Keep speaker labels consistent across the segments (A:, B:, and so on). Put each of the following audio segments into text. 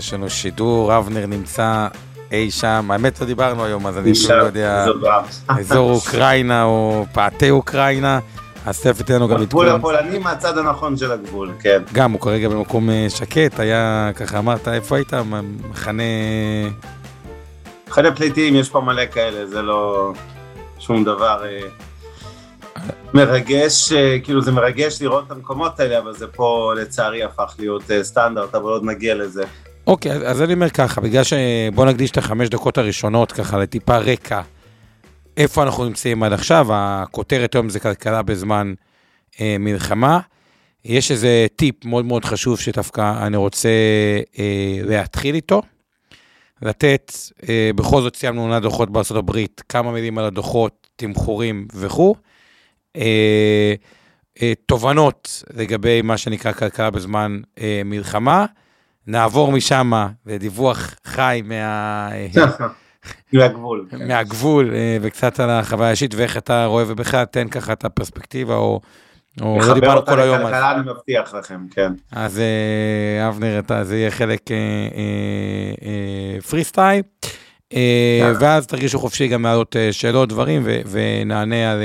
A: יש לנו שידור, אבנר נמצא אי שם, האמת לא דיברנו היום, אז אני אפילו לא יודע, אזור אוקראינה או פאתי אוקראינה, אז תכף תן לנו גם
B: הגבול
A: עדכון.
B: הפולני מהצד הנכון של הגבול, כן.
A: גם, הוא כרגע במקום אה, שקט, היה, ככה אמרת, איפה היית? מחנה...
B: מחנה פליטים, יש פה מלא כאלה, זה לא שום דבר אה, מרגש, אה, כאילו זה מרגש לראות את המקומות האלה, אבל זה פה לצערי הפך להיות סטנדרט, אבל עוד נגיע לזה.
A: אוקיי, אז- אז אני אומר ככה, בגלל שבוא נקדיש את החמש דקות הראשונות ככה לטיפה רקע, איפה אנחנו נמצאים עד עכשיו, הכותרת היום זה כלכלה בזמן אה, מלחמה. יש איזה טיפ מאוד מאוד חשוב שדווקא אני רוצה אה, להתחיל איתו. לתת, אה, בכל זאת סיימנו עונת דוחות הברית, כמה מילים על הדוחות, תמחורים וכו'. אה, אה, תובנות לגבי מה שנקרא כלכלה בזמן אה, מלחמה. נעבור משם לדיווח חי מה,
B: מהגבול. כן.
A: מהגבול אה, וקצת על החוויה האישית ואיך אתה רואה ובכלל תן ככה את הפרספקסטייל או, או לא דיברנו
B: אותה
A: כל היום אז,
B: לכלכלה, אני מבטיח לכם, כן.
A: אז אה, אבנר אתה זה יהיה חלק אה, פרי סטייל. ואז תרגישו חופשי גם להעלות אה, שאלות דברים ונענה על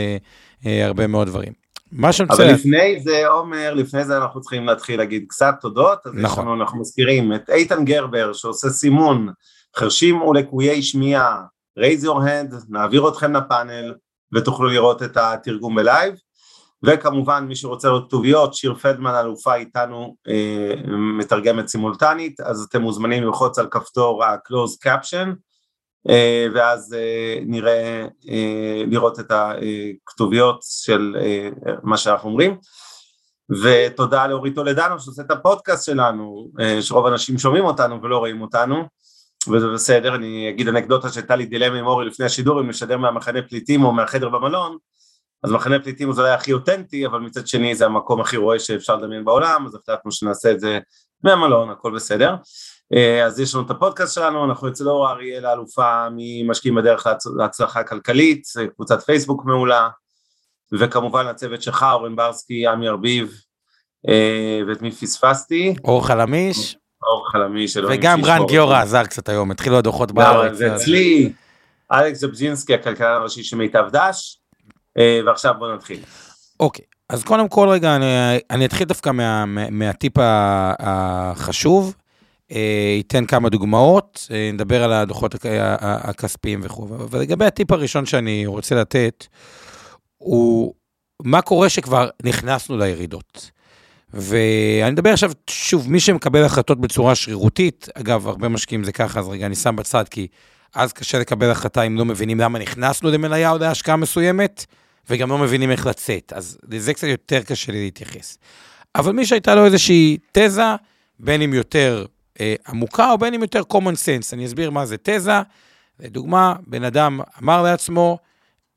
A: הרבה מאוד דברים. מה רוצה,
B: אבל לפני זה, עומר, לפני זה אנחנו צריכים להתחיל להגיד קצת תודות. אז
A: נכון.
B: לנו, אנחנו מזכירים את איתן גרבר שעושה סימון חרשים ולקויי שמיעה, raise your hand, נעביר אתכם לפאנל ותוכלו לראות את התרגום בלייב. וכמובן מי שרוצה לראות כתוביות, שיר פלדמן אלופה איתנו אה, מתרגמת סימולטנית, אז אתם מוזמנים ללחוץ על כפתור ה-close caption, ואז אה, נראה, אה, לראות את הכתוביות של אה, מה שאנחנו אומרים. ותודה לאורית טולדנו שעושה את הפודקאסט שלנו, אה, שרוב האנשים שומעים אותנו ולא רואים אותנו, וזה בסדר, אני אגיד אנקדוטה שהייתה לי דילמה עם אורי לפני השידור, אם לשדר מהמחנה פליטים או מהחדר במלון, אז מחנה פליטים זה אולי הכי אותנטי, אבל מצד שני זה המקום הכי רואה שאפשר לדמיין בעולם, אז החלטנו שנעשה את זה מהמלון, הכל בסדר. אה, אז יש לנו את הפודקאסט שלנו, אנחנו אצל אורה אריאל האלופה ממשקיעים בדרך להצ- להצלחה כלכלית, אה, קבוצת פייסבוק מעולה, וכמובן הצוות שלך, אורן ברסקי, עמי ארביב, אה, ואת מי פספסתי?
A: אור חלמיש
B: אור חלמי שלא
A: וגם רן גיורא עזר קצת היום, התחילו הדוחות בארץ. אז-
B: ואצלי, אלכס זבז'ינסקי, הכלכלן הראשי של מיטב דש, ועכשיו בוא נתחיל.
A: אוקיי, אז קודם כל רגע, אני, אני אתחיל דווקא מה, מה, מהטיפ החשוב, אה, אתן כמה דוגמאות, אה, נדבר על הדוחות הכספיים וכו', ולגבי הטיפ הראשון שאני רוצה לתת, הוא מה קורה שכבר נכנסנו לירידות. ואני מדבר עכשיו, שוב, מי שמקבל החלטות בצורה שרירותית, אגב, הרבה משקיעים זה ככה, אז רגע, אני שם בצד, כי אז קשה לקבל החלטה אם לא מבינים למה נכנסנו למניה או להשקעה מסוימת, וגם לא מבינים איך לצאת, אז לזה קצת יותר קשה לי להתייחס. אבל מי שהייתה לו איזושהי תזה, בין אם יותר אה, עמוקה או בין אם יותר common sense, אני אסביר מה זה תזה. לדוגמה, בן אדם אמר לעצמו,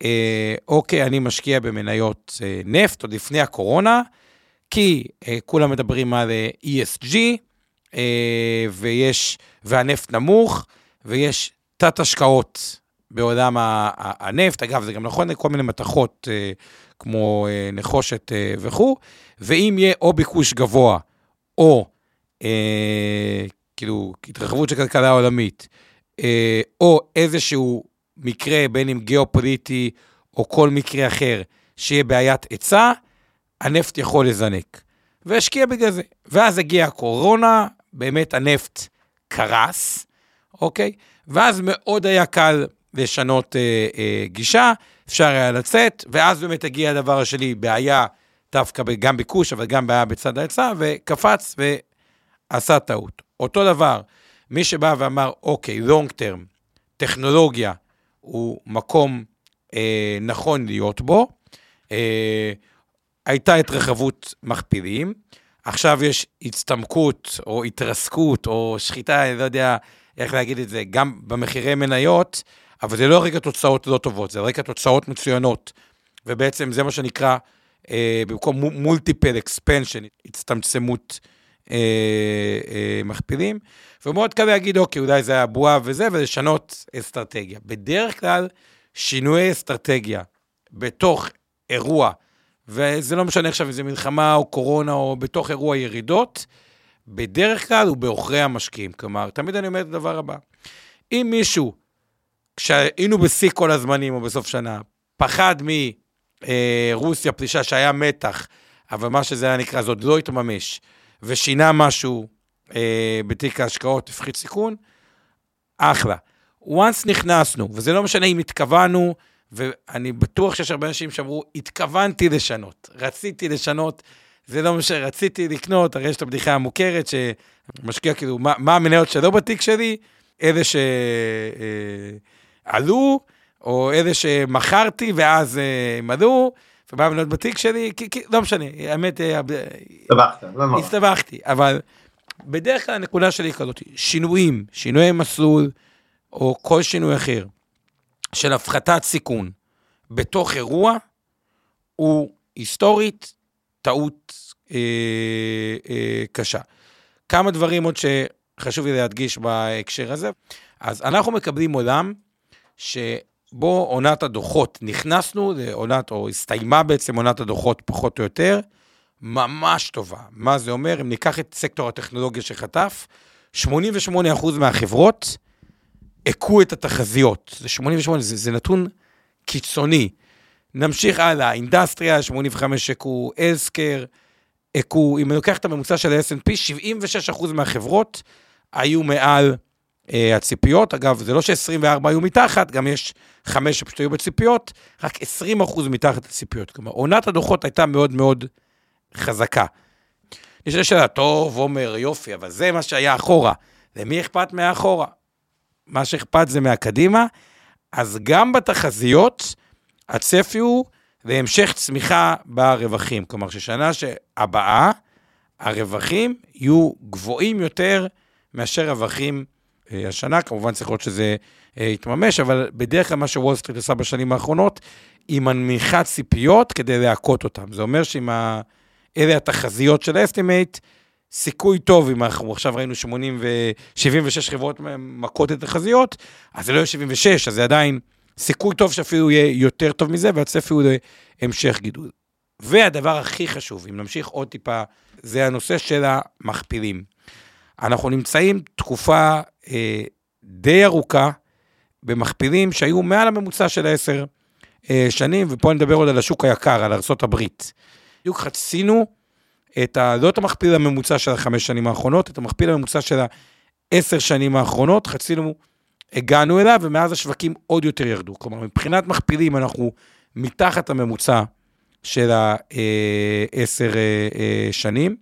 A: אה, אוקיי, אני משקיע במניות אה, נפט עוד לפני הקורונה, כי אה, כולם מדברים על אה, ESG, אה, ויש, והנפט נמוך, ויש תת השקעות בעולם הנפט, אגב, זה גם נכון לכל מיני מתכות אה, כמו אה, נחושת אה, וכו', ואם יהיה או ביקוש גבוה, או אה, כאילו התרחבות של כלכלה עולמית, אה, או איזשהו מקרה, בין אם גיאופוליטי או כל מקרה אחר, שיהיה בעיית היצע, הנפט יכול לזנק. והשקיע בגלל זה. ואז הגיעה הקורונה, באמת הנפט קרס, אוקיי? ואז מאוד היה קל לשנות אה, אה, גישה, אפשר היה לצאת, ואז באמת הגיע הדבר השני, בעיה דווקא גם ביקוש, אבל גם בעיה בצד ההיצע, וקפץ ועשה טעות. אותו דבר, מי שבא ואמר, אוקיי, לונג טרם, טכנולוגיה הוא מקום אה, נכון להיות בו, אה, הייתה התרחבות מכפילים, עכשיו יש הצטמקות או התרסקות או שחיטה, אני לא יודע איך להגיד את זה, גם במחירי מניות, אבל זה לא רקע תוצאות לא טובות, זה רקע תוצאות מצוינות. ובעצם זה מה שנקרא, אה, במקום מולטיפל אקספנשן, הצטמצמות אה, אה, מכפילים. ומאוד קל להגיד, אוקיי, אולי זה היה בועה וזה, ולשנות אסטרטגיה. בדרך כלל, שינויי אסטרטגיה בתוך אירוע, וזה לא משנה עכשיו אם זה מלחמה או קורונה או בתוך אירוע ירידות, בדרך כלל הוא בעוכרי המשקיעים. כלומר, תמיד אני אומר את הדבר הבא, אם מישהו, כשהיינו בשיא כל הזמנים או בסוף שנה, פחד מרוסיה, פלישה שהיה מתח, אבל מה שזה היה נקרא, זה עוד לא התממש, ושינה משהו אה, בתיק ההשקעות, הפחית סיכון, אחלה. once נכנסנו, וזה לא משנה אם התכוונו, ואני בטוח שיש הרבה אנשים שאמרו, התכוונתי לשנות, רציתי לשנות, זה לא משנה, רציתי לקנות, הרי יש את הבדיחה המוכרת שמשקיע כאילו, מה, מה המניות שלא בתיק שלי? אלה שעלו, אה, או אלה שמכרתי ואז אה, הם עלו, ומה המניות בתיק שלי? כי, כי, לא משנה, האמת...
B: אה, הסתבכת, לא.
A: הסתבכתי, אבל בדרך כלל הנקודה שלי היא כזאת, שינויים, שינויי מסלול, או כל שינוי אחר, של הפחתת סיכון בתוך אירוע, הוא היסטורית טעות אה, אה, קשה. כמה דברים עוד שחשוב לי להדגיש בהקשר הזה. אז אנחנו מקבלים עולם שבו עונת הדוחות, נכנסנו לעונת, או הסתיימה בעצם עונת הדוחות פחות או יותר, ממש טובה. מה זה אומר? אם ניקח את סקטור הטכנולוגיה שחטף, 88% מהחברות הכו את התחזיות. זה 88, זה, זה נתון קיצוני. נמשיך הלאה, אינדסטריה, 85 הכו, אלסקר, הכו, אם אני לוקח את הממוצע של ה-S&P, 76% מהחברות היו מעל הציפיות. אגב, זה לא ש-24 היו מתחת, גם יש 5 שפשוט היו בציפיות, רק 20% מתחת לציפיות. כלומר, עונת הדוחות הייתה מאוד מאוד חזקה. נשאלה שאלה, טוב, עומר, יופי, אבל זה מה שהיה אחורה. למי אכפת מהאחורה? מה שאכפת זה מהקדימה. אז גם בתחזיות, הצפי הוא להמשך צמיחה ברווחים. כלומר, ששנה הבאה, הרווחים יהיו גבוהים יותר מאשר רווחים אה, השנה. כמובן, צריך לראות שזה אה, יתממש, אבל בדרך כלל מה שוול סטריט עושה בשנים האחרונות, היא מנמיכה ציפיות כדי להכות אותם. זה אומר שאם ה... אלה התחזיות של ה estimate, סיכוי טוב, אם אנחנו עכשיו ראינו 80 ו... 76 חברות מכות את התחזיות, אז זה לא יהיה 76, אז זה עדיין סיכוי טוב שאפילו יהיה יותר טוב מזה, והצפי הוא להמשך גידול. והדבר הכי חשוב, אם נמשיך עוד טיפה, זה הנושא של המכפילים. אנחנו נמצאים תקופה אה, די ארוכה במכפילים שהיו מעל הממוצע של עשר אה, שנים, ופה נדבר עוד על השוק היקר, על ארה"ב. בדיוק חצינו את ה... לא את המכפיל הממוצע של החמש שנים האחרונות, את המכפיל הממוצע של העשר שנים האחרונות, חצינו, הגענו אליו, ומאז השווקים עוד יותר ירדו. כלומר, מבחינת מכפילים אנחנו מתחת הממוצע של העשר אה, אה, שנים.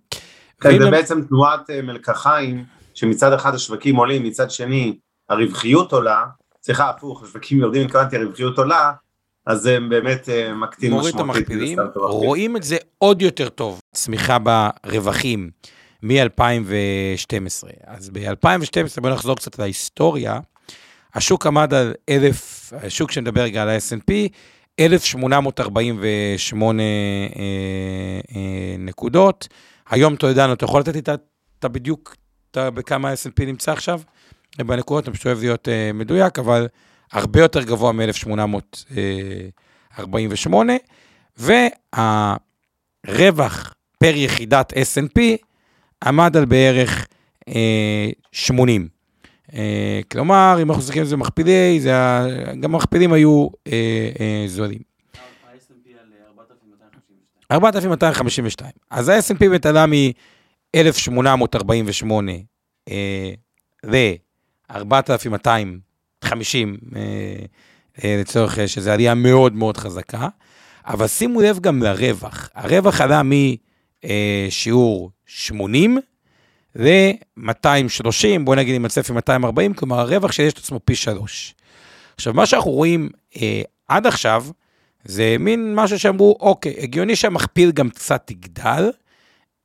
B: כן, זה בעצם תנועת אה, מלקחיים, שמצד אחד השווקים עולים, מצד שני הרווחיות עולה, סליחה, הפוך, השווקים יורדים, התכוונתי, הרווחיות עולה, אז זה באמת אה, מקטין
A: משמעותית. מוריד את המכפילים, רואים את זה עוד יותר טוב, צמיחה ברווחים מ-2012. אז ב-2012, בואו נחזור קצת להיסטוריה, השוק עמד על אלף, השוק שמדבר רגע על ה-S&P, 1,848 אה, אה, נקודות. היום, אתה יודע, אתה יכול לתת לי את בדיוק, בכמה ה-S&P נמצא עכשיו? בנקודות, אני פשוט אוהב להיות אה, מדויק, אבל הרבה יותר גבוה מ-1848, והרווח פר יחידת S&P עמד על בערך 80. אה, כלומר, אם אנחנו מסתכלים על זה מכפילי, זה, גם המכפילים היו אה, אה, זולים. 4,252. אז ה-S&P באמת עלה מ-1848 ל-4,200 50 אה, אה, לצורך אה, שזו עלייה מאוד מאוד חזקה, אבל שימו לב גם לרווח. הרווח עלה משיעור 80 ל-230, בוא נגיד עם הצפי 240, כלומר הרווח שיש את עצמו פי שלוש. עכשיו, מה שאנחנו רואים אה, עד עכשיו, זה מין משהו שאמרו, אוקיי, הגיוני שהמכפיל גם קצת יגדל,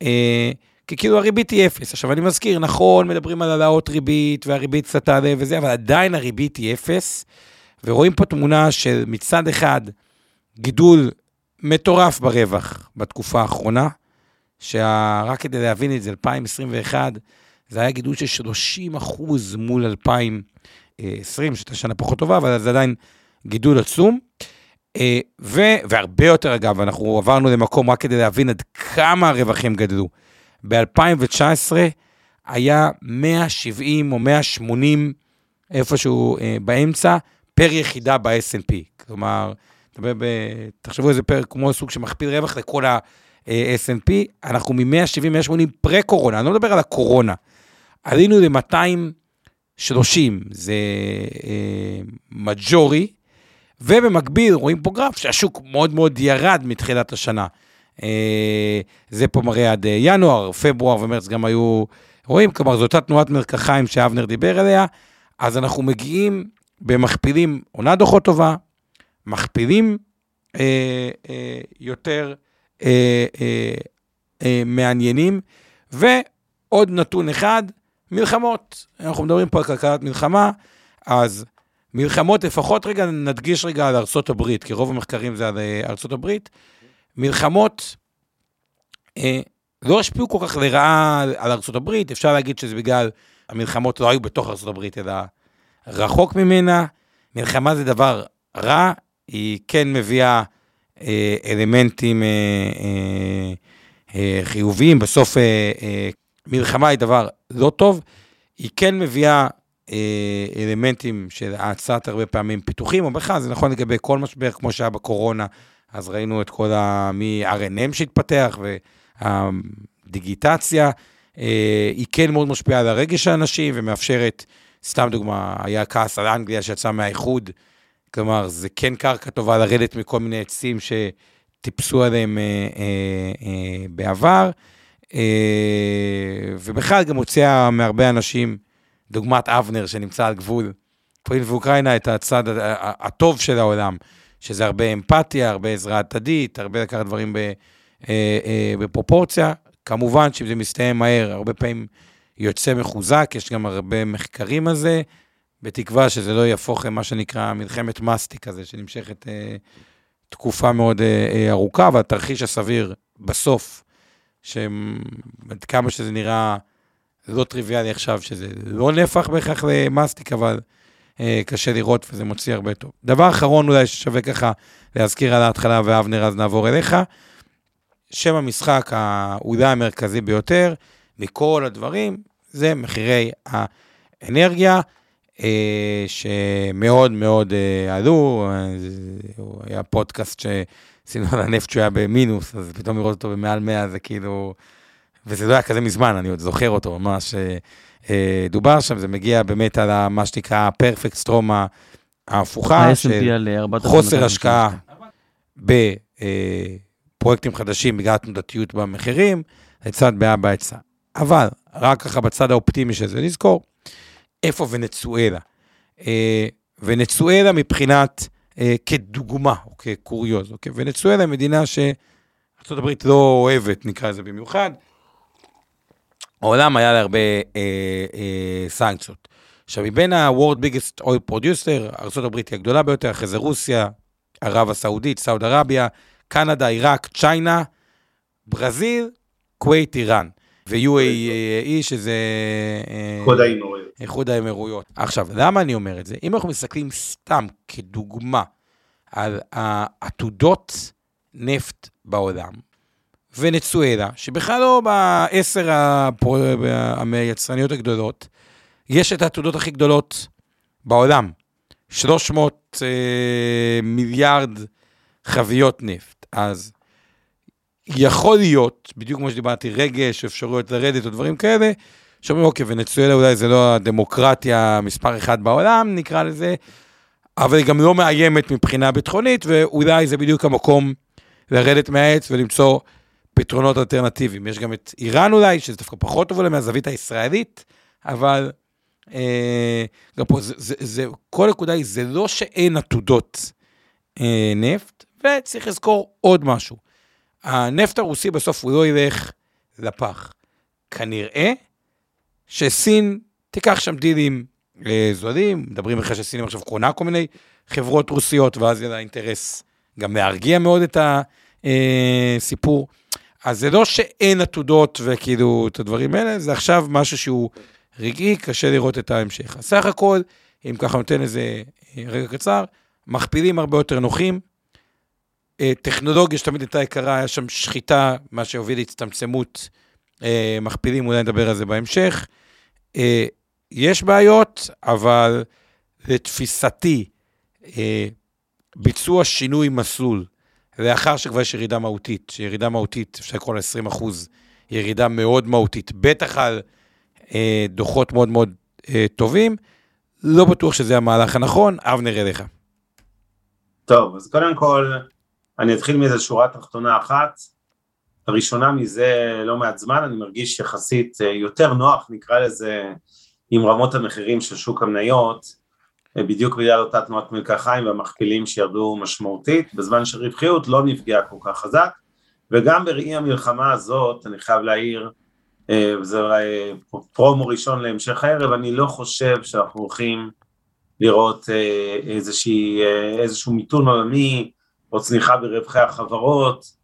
A: אה, כי כאילו הריבית היא אפס. עכשיו, אני מזכיר, נכון, מדברים על העלאות ריבית, והריבית קצת תעלה וזה, אבל עדיין הריבית היא אפס, ורואים פה תמונה של מצד אחד גידול מטורף ברווח בתקופה האחרונה, שרק כדי להבין את זה, 2021, זה היה גידול של 30 אחוז מול 2020, שהייתה שנה פחות טובה, אבל זה עדיין גידול עצום. אה, ו, והרבה יותר, אגב, אנחנו עברנו למקום רק כדי להבין עד כמה הרווחים גדלו. ב-2019 היה 170 או 180 איפשהו אה, באמצע פר יחידה ב snp כלומר, תחשבו איזה פר כמו סוג שמכפיל רווח לכל ה-S&P, אנחנו מ-170-180 פרה-קורונה, אני לא מדבר על הקורונה. עלינו ל-230, זה אה, מג'ורי, ובמקביל רואים פה גרף שהשוק מאוד מאוד ירד מתחילת השנה. אה, זה פה מראה עד אה, ינואר, פברואר ומרץ גם היו רואים, כלומר זו אותה תנועת מרקחיים שאבנר דיבר עליה, אז אנחנו מגיעים במכפילים, עונה דוחות טובה, מכפילים אה, אה, יותר אה, אה, אה, מעניינים, ועוד נתון אחד, מלחמות. אנחנו מדברים פה על כלכלת מלחמה, אז מלחמות, לפחות רגע נדגיש רגע על ארה"ב, כי רוב המחקרים זה על אה, ארה"ב. מלחמות אה, לא השפיעו כל כך לרעה על ארה"ב, אפשר להגיד שזה בגלל המלחמות לא היו בתוך ארה"ב, אלא רחוק ממנה. מלחמה זה דבר רע, היא כן מביאה אה, אלמנטים אה, אה, אה, חיוביים, בסוף אה, אה, מלחמה היא דבר לא טוב, היא כן מביאה אה, אלמנטים של האצת הרבה פעמים פיתוחים, או בכלל, זה נכון לגבי כל משבר, כמו שהיה בקורונה, אז ראינו את כל ה... מ-RNM שהתפתח והדיגיטציה, אה, היא כן מאוד משפיעה על הרגש האנשים ומאפשרת, סתם דוגמה, היה כעס על אנגליה שיצא מהאיחוד, כלומר, זה כן קרקע טובה לרדת מכל מיני עצים שטיפסו עליהם אה, אה, אה, בעבר, אה, ובכלל גם הוציאה מהרבה אנשים, דוגמת אבנר שנמצא על גבול. פולין ואוקראינה, את הצד הטוב של העולם. שזה הרבה אמפתיה, הרבה עזרה הדדית, הרבה לקחת דברים ב, אה, אה, בפרופורציה. כמובן שאם זה מסתיים מהר, הרבה פעמים יוצא מחוזק, יש גם הרבה מחקרים על זה, בתקווה שזה לא יהפוך למה שנקרא מלחמת מסטיק כזה, שנמשכת אה, תקופה מאוד אה, אה, ארוכה, והתרחיש הסביר בסוף, שעד כמה שזה נראה לא טריוויאלי עכשיו, שזה לא נהפך בהכרח למסטיק, אבל... אה, קשה לראות וזה מוציא הרבה טוב. דבר אחרון אולי ששווה ככה להזכיר על ההתחלה, ואבנר, אז נעבור אליך. שם המשחק האולי המרכזי ביותר מכל הדברים זה מחירי האנרגיה, אה, שמאוד מאוד אה, עלו. היה פודקאסט שעשינו על הנפט שהוא היה במינוס, אז פתאום לראות אותו במעל 100 זה כאילו... וזה לא היה כזה מזמן, אני עוד זוכר אותו ממש. דובר שם, זה מגיע באמת על מה שנקרא פרפקט סטרומה ההפוכה, של חוסר השקעה בפרויקטים חדשים בגלל תנודתיות במחירים, לצד בעיה בהיצע. אבל, רק ככה בצד האופטימי של זה, לזכור איפה ונצואלה. אה, ונצואלה מבחינת, אה, כדוגמה, או כקוריוז, אוקיי? ונצואלה מדינה שארה"ב לא אוהבת, נקרא לזה במיוחד, העולם היה לה הרבה אה, אה, סנקציות. עכשיו, מבין ה-World Biggest Oil Producer, ארה"ב היא הגדולה ביותר, אחרי זה רוסיה, ערב הסעודית, סעוד ערביה, קנדה, עיראק, צ'יינה, ברזיל, כווית, איראן. ו-UAE, שזה...
B: אה, איחוד האמירויות.
A: איחוד האמירויות. עכשיו, למה אני אומר את זה? אם אנחנו מסתכלים סתם כדוגמה על העתודות נפט בעולם, ונצואלה, שבכלל לא בעשר היצרניות הגדולות, יש את העתודות הכי גדולות בעולם, 300 אה, מיליארד חביות נפט. אז יכול להיות, בדיוק כמו שדיברתי, רגש, אפשרויות לרדת או דברים כאלה, שאומרים, אוקיי, ונצואלה אולי זה לא הדמוקרטיה מספר אחת בעולם, נקרא לזה, אבל היא גם לא מאיימת מבחינה ביטחונית, ואולי זה בדיוק המקום לרדת מהעץ ולמצוא פתרונות אלטרנטיביים. יש גם את איראן אולי, שזה דווקא פחות טוב אולי מהזווית הישראלית, אבל אה, גם פה, זה, זה, זה, כל נקודה היא, זה לא שאין עתודות אה, נפט, וצריך לזכור עוד משהו. הנפט הרוסי בסוף הוא לא ילך לפח. כנראה שסין תיקח שם דילים אה, זולים, מדברים בכלל שסין עכשיו קונה כל מיני חברות רוסיות, ואז יהיה לה אינטרס גם להרגיע מאוד את הסיפור. אז זה לא שאין עתודות וכאילו את הדברים האלה, זה עכשיו משהו שהוא רגעי, קשה לראות את ההמשך. אז סך הכל, אם ככה נותן איזה אה, רגע קצר, מכפילים הרבה יותר נוחים. אה, טכנולוגיה שתמיד הייתה יקרה, היה שם שחיטה, מה שהוביל להצטמצמות אה, מכפילים, אולי נדבר על זה בהמשך. יש בעיות, אבל לתפיסתי, ביצוע שינוי מסלול, לאחר שכבר יש ירידה מהותית, שירידה מהותית, אפשר לקרוא לה 20 אחוז, ירידה מאוד מהותית, בטח על אה, דוחות מאוד מאוד אה, טובים, לא בטוח שזה המהלך הנכון, אבנר אליך.
B: טוב, אז קודם כל, אני אתחיל מאיזה שורה תחתונה אחת. הראשונה מזה לא מעט זמן, אני מרגיש יחסית אה, יותר נוח, נקרא לזה, עם רמות המחירים של שוק המניות, בדיוק בגלל אותה תנועת מלקחיים והמכפילים שירדו משמעותית, בזמן שרווחיות לא נפגעה כל כך חזק, וגם בראי המלחמה הזאת, אני חייב להעיר, אה, וזה אולי פרומו ראשון להמשך הערב, אני לא חושב שאנחנו הולכים לראות אה, איזושהי, איזשהו מיתון עולמי או צניחה ברווחי החברות.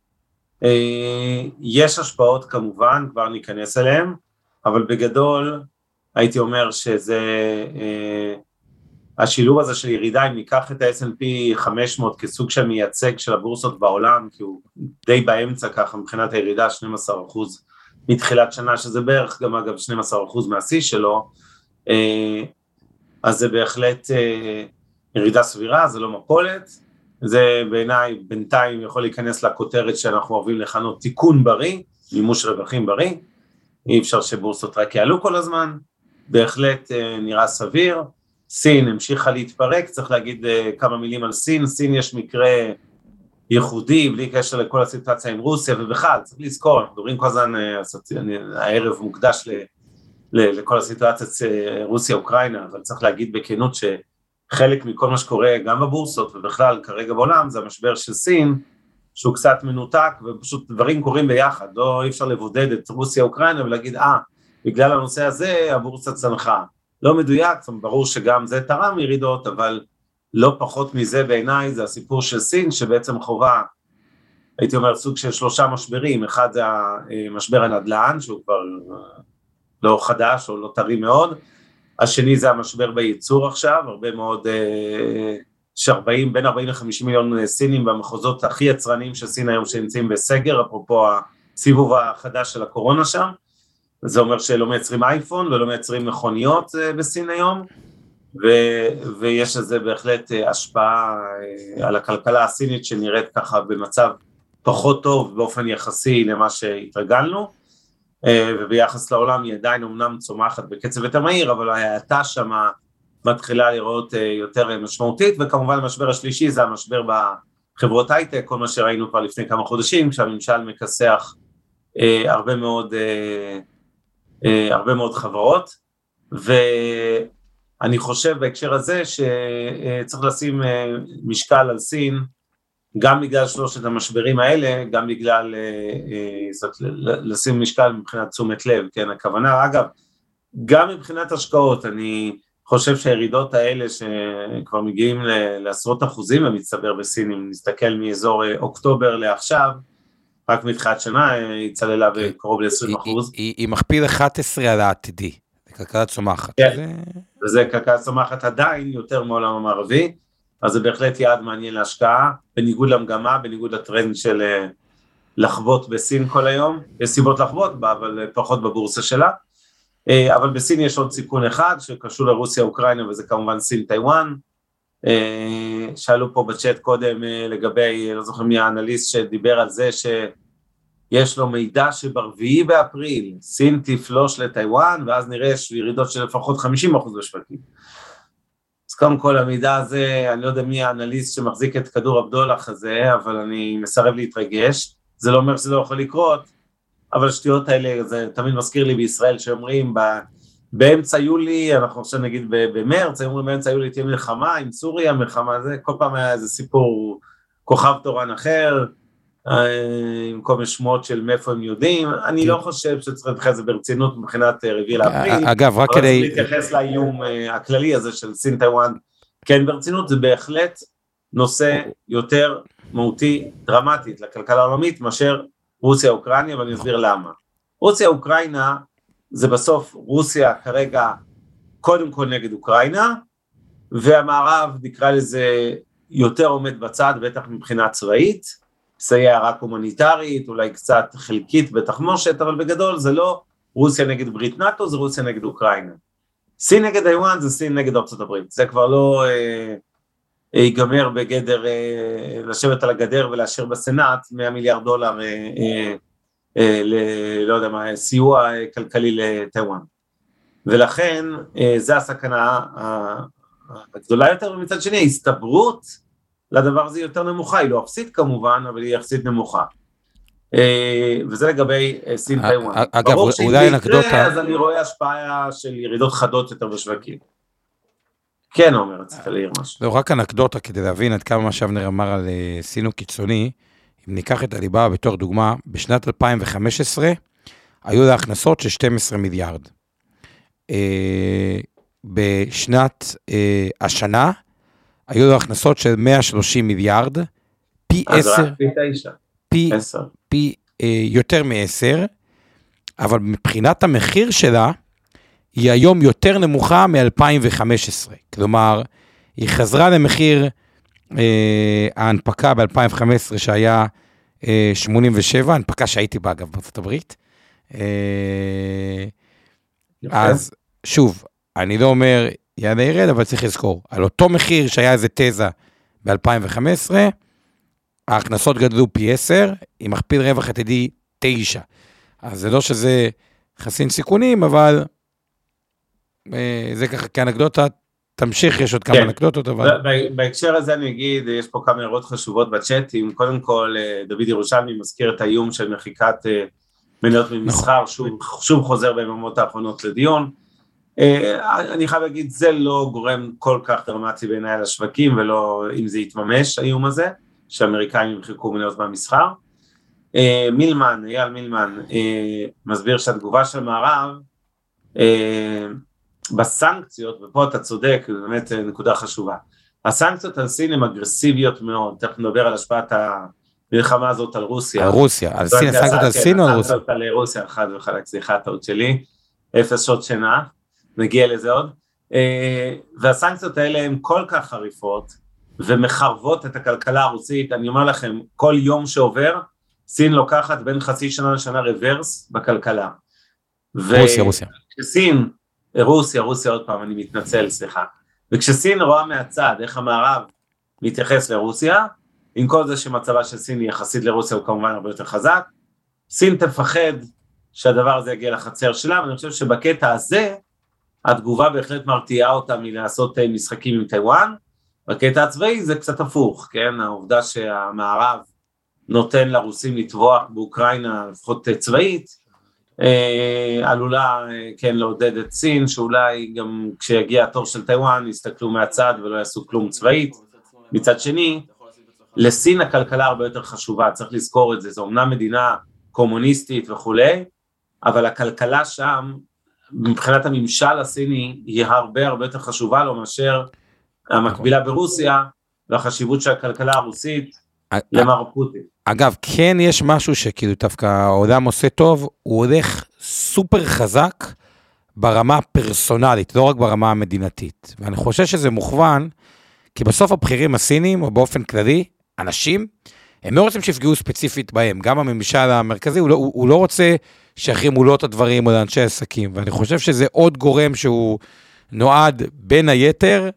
B: יש השפעות כמובן, כבר ניכנס אליהן, אבל בגדול הייתי אומר שזה השילוב הזה של ירידה, אם ניקח את ה-S&P 500 כסוג של מייצג של הבורסות בעולם, כי הוא די באמצע ככה מבחינת הירידה, 12% מתחילת שנה, שזה בערך גם אגב 12% מהשיא שלו, אה, אז זה בהחלט אה, ירידה סבירה, זה לא מפולת, זה בעיניי בינתיים יכול להיכנס לכותרת שאנחנו אוהבים לכנות תיקון בריא, מימוש רווחים בריא, אי אפשר שבורסות רק יעלו כל הזמן, בהחלט אה, נראה סביר, סין המשיכה להתפרק, צריך להגיד uh, כמה מילים על סין, סין יש מקרה ייחודי, בלי קשר לכל הסיטואציה עם רוסיה, ובכלל, צריך לזכור, אנחנו מדברים כל הזמן, uh, הערב מוקדש ל, ל, לכל הסיטואציה uh, רוסיה-אוקראינה, אבל צריך להגיד בכנות שחלק מכל מה שקורה גם בבורסות ובכלל כרגע בעולם זה המשבר של סין, שהוא קצת מנותק ופשוט דברים קורים ביחד, לא אי אפשר לבודד את רוסיה-אוקראינה ולהגיד אה, בגלל הנושא הזה הבורסה צנחה. לא מדויק, זאת אומרת, ברור שגם זה תרם ירידות, אבל לא פחות מזה בעיניי זה הסיפור של סין, שבעצם חובה, הייתי אומר, סוג של שלושה משברים, אחד זה משבר הנדל"ן, שהוא כבר לא חדש או לא טרי מאוד, השני זה המשבר בייצור עכשיו, הרבה מאוד, יש 40, בין 40 ל-50 מיליון סינים במחוזות הכי יצרניים של סין היום שנמצאים בסגר, אפרופו הסיבוב החדש של הקורונה שם, זה אומר שלא מייצרים אייפון ולא מייצרים מכוניות אה, בסין היום, ו, ויש לזה בהחלט אה, השפעה אה, על הכלכלה הסינית שנראית ככה במצב פחות טוב באופן יחסי למה שהתרגלנו, וביחס לעולם היא עדיין אמנם צומחת בקצב יותר מהיר, אבל ההאטה שמה מתחילה לראות יותר משמעותית, וכמובן המשבר השלישי זה המשבר בחברות הייטק, כל מה שראינו כבר לפני כמה חודשים, כשהממשל מכסח הרבה מאוד אה, הרבה מאוד חברות, ואני חושב בהקשר הזה שצריך לשים אה, משקל על סין, גם בגלל שלושת המשברים האלה, גם בגלל, אה, זאת, לשים משקל מבחינת תשומת לב, כן, הכוונה, אגב, גם מבחינת השקעות, אני חושב שהירידות האלה שכבר מגיעים לעשרות אחוזים במצטבר בסין, אם נסתכל מאזור אוקטובר לעכשיו, רק מתחילת שנה היא צללה בקרוב ל-20 אחוז.
A: היא, היא מכפיל 11 על העתידי, זה כלכלה צומחת.
B: כן, זה... וזה כלכלה צומחת עדיין יותר מעולם המערבי, אז זה בהחלט יעד מעניין להשקעה, בניגוד למגמה, בניגוד לטרנד של אה, לחוות בסין כל היום, יש סיבות לחוות בה, אבל פחות בבורסה שלה. אה, אבל בסין יש עוד סיכון אחד שקשור לרוסיה-אוקראינה וזה כמובן סין-טיוואן. אה, שאלו פה בצ'אט קודם לגבי, לא זוכר מי האנליסט שדיבר על זה ש... יש לו מידע שברביעי באפריל סין תפלוש לטיוואן ואז נראה ירידות של לפחות 50% בשווקים. אז קודם כל המידע הזה, אני לא יודע מי האנליסט שמחזיק את כדור הבדולח הזה, אבל אני מסרב להתרגש, זה לא אומר שזה לא יכול לקרות, אבל השטויות האלה, זה תמיד מזכיר לי בישראל שאומרים ב... באמצע יולי, אנחנו עכשיו נגיד במרץ, אומרים באמצע יולי תהיה מלחמה עם סוריה, מלחמה זה, כל פעם היה איזה סיפור כוכב תורן אחר, עם כל מיני שמועות של מאיפה הם יודעים, אני לא חושב שצריך להתייחס לזה ברצינות מבחינת רביעי לאפריל.
A: אגב, רק כדי...
B: אבל להתייחס לאיום הכללי הזה של סין טיוואן, כן ברצינות, זה בהחלט נושא יותר מהותי, דרמטית לכלכלה העולמית מאשר רוסיה אוקראינה ואני אסביר למה. רוסיה אוקראינה זה בסוף רוסיה כרגע קודם כל נגד אוקראינה והמערב נקרא לזה יותר עומד בצד בטח מבחינה צבאית, מסייע רק הומניטרית, אולי קצת חלקית בתחמושת, אבל בגדול זה לא רוסיה נגד ברית נאט"ו, זה רוסיה נגד אוקראינה. סין נגד איואן זה סין נגד ארצות הברית, זה כבר לא אה, ייגמר בגדר אה, לשבת על הגדר ולאשר בסנאט 100 מיליארד דולר, אה, אה, ל, לא יודע מה, סיוע אה, כלכלי לטיוואן. ולכן אה, זה הסכנה הגדולה יותר, ומצד שני ההסתברות לדבר הזה יותר נמוכה, היא לא אפסית כמובן, אבל היא יחסית נמוכה. אה, וזה לגבי אה, סין
A: אה,
B: טיוואן.
A: אגב,
B: ברור שאם
A: אולי
B: זה יקרה,
A: אנקדוטה-
B: אז אני רואה השפעה של ירידות חדות יותר בשווקים. כן, עומר, רצית להעיר משהו.
A: לא, רק אנקדוטה כדי להבין עד כמה מה שאבנר אמר על אה, סין הוא קיצוני. אם ניקח את הליבה בתור דוגמה, בשנת 2015 היו לה הכנסות של 12 מיליארד. אה, בשנת אה, השנה היו לה הכנסות של 130 מיליארד, פי
B: אז
A: עשר,
B: רק פי
A: פי, אה, יותר מעשר, אבל מבחינת המחיר שלה, היא היום יותר נמוכה מ-2015. כלומר, היא חזרה למחיר אה, ההנפקה ב-2015 שהיה אה, 87, הנפקה שהייתי בה אגב בארצות הברית. אה. אז שוב, אני לא אומר יעלה ירד, אבל צריך לזכור, על אותו מחיר שהיה איזה תזה ב-2015, ההכנסות גדלו פי 10, עם מכפיל רווח עתידי 9. אז זה לא שזה חסין סיכונים, אבל אה, זה ככה כאנקדוטה, תמשיך, יש עוד כמה
B: כן.
A: אנקדוטות, אבל...
B: בהקשר הזה אני אגיד, יש פה כמה הערות חשובות בצ'אטים, קודם כל אה, דוד ירושלמי מזכיר את האיום של מחיקת אה, מניות ממסחר, שוב, חוזר ביממות האחרונות לדיון. אה, אני חייב להגיד, זה לא גורם כל כך דרמטי בעיניי לשווקים, ולא אם זה יתממש, האיום הזה, שהאמריקאים ימחקו מניות מהמסחר. מילמן, אייל מילמן, מסביר שהתגובה של מערב, בסנקציות, ופה אתה צודק, זו באמת אה, נקודה חשובה. הסנקציות על סין הן אגרסיביות מאוד, תכף נדבר על השפעת המלחמה הזאת על רוסיה.
A: על רוסיה, על סין, הסנקציות על
B: כן,
A: סין או על רוסיה?
B: הסנקציות על רוסיה, חד וחלק, סליחה, טעות שלי, אפס שעות שינה, נגיע לזה עוד. אה, והסנקציות האלה הן כל כך חריפות, ומחרבות את הכלכלה הרוסית, אני אומר לכם, כל יום שעובר, סין לוקחת בין חצי שנה לשנה רוורס בכלכלה. ו-
A: רוסיה, רוסיה.
B: רוסיה, רוסיה עוד פעם, אני מתנצל, סליחה. וכשסין רואה מהצד איך המערב מתייחס לרוסיה, עם כל זה שמצבה של סין יחסית לרוסיה הוא כמובן הרבה יותר חזק, סין תפחד שהדבר הזה יגיע לחצר שלה, ואני חושב שבקטע הזה, התגובה בהחלט מרתיעה אותה מלעשות אה, משחקים עם טיוואן. בקטע הצבאי זה קצת הפוך, כן? העובדה שהמערב נותן לרוסים לטבוח באוקראינה, לפחות אה, צבאית, עלולה אה, כן לעודד את סין, שאולי גם כשיגיע התור של טיוואן יסתכלו מהצד ולא יעשו כלום צבאית. מצד שני, לסין הכלכלה הרבה יותר חשובה, צריך לזכור את זה, זו אומנם מדינה קומוניסטית וכולי, אבל הכלכלה שם, מבחינת הממשל הסיני, היא הרבה הרבה יותר חשובה לו מאשר המקבילה ברוסיה, והחשיבות של הכלכלה הרוסית למר פוטין.
A: אגב, כן יש משהו שכאילו דווקא העולם עושה טוב, הוא הולך סופר חזק ברמה הפרסונלית, לא רק ברמה המדינתית. ואני חושב שזה מוכוון, כי בסוף הבכירים הסינים, או באופן כללי, אנשים, הם לא רוצים שיפגעו ספציפית בהם. גם הממשל המרכזי, הוא לא, הוא, הוא לא רוצה שיחרימו לו את הדברים או לאנשי עסקים. ואני חושב שזה עוד גורם שהוא נועד, בין היתר,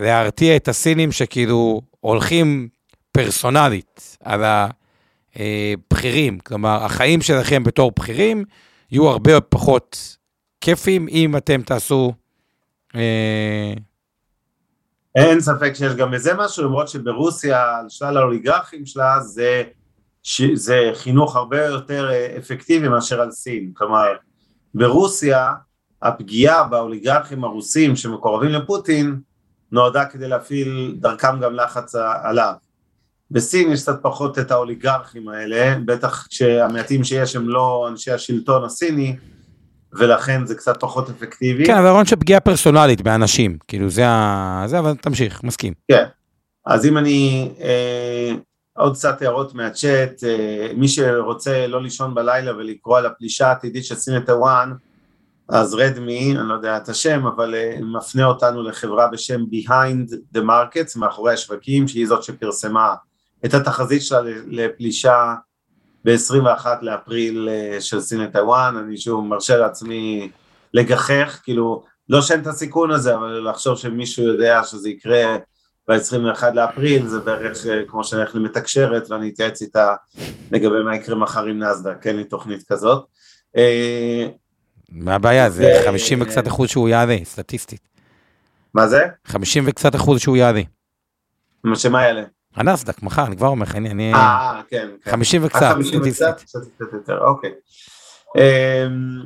A: להרתיע את הסינים שכאילו הולכים פרסונלית על הבכירים. כלומר, החיים שלכם בתור בכירים יהיו הרבה פחות כיפים אם אתם תעשו... אה,
B: אין ספק שיש גם בזה משהו, למרות שברוסיה, על שלל האוליגרכים שלה, זה, ש, זה חינוך הרבה יותר אה, אפקטיבי מאשר על סין. כלומר, ברוסיה, הפגיעה באוליגרכים הרוסים שמקורבים לפוטין, נועדה כדי להפעיל דרכם גם לחץ עליו. בסין יש קצת פחות את האוליגרכים האלה, בטח כשהמעטים שיש הם לא אנשי השלטון הסיני, ולכן זה קצת פחות אפקטיבי.
A: כן, אבל הרעיון של פגיעה פרסונלית באנשים, כאילו זה ה... זה, אבל תמשיך, מסכים.
B: כן, אז אם אני, אה, עוד קצת הערות מהצ'אט, אה, מי שרוצה לא לישון בלילה ולקרוא על הפלישה העתידית של סין לטוואן, אז רדמי, אני לא יודע את השם, אבל אה, מפנה אותנו לחברה בשם Behind the Markets, מאחורי השווקים, שהיא זאת שפרסמה את התחזית שלה לפלישה ב-21 לאפריל אה, של סין לטיוואן, אני שוב מרשה לעצמי לגחך, כאילו, לא שאין את הסיכון הזה, אבל לחשוב שמישהו יודע שזה יקרה ב-21 לאפריל, זה בערך אה, כמו שאני הולך למתקשרת ואני אתייעץ איתה לגבי מה יקרה מחר עם נסדק, אין לי תוכנית כזאת. אה,
A: מה הבעיה? זה 50 וקצת אחוז שהוא יעלה, סטטיסטית.
B: מה זה?
A: 50 וקצת אחוז שהוא יעלה.
B: שמה יעלה?
A: הנסדק, מחר, אני כבר אומר לך, אני...
B: אה, כן.
A: 50 וקצת, סטטיסטית.
B: קצת יותר, אוקיי. אמ,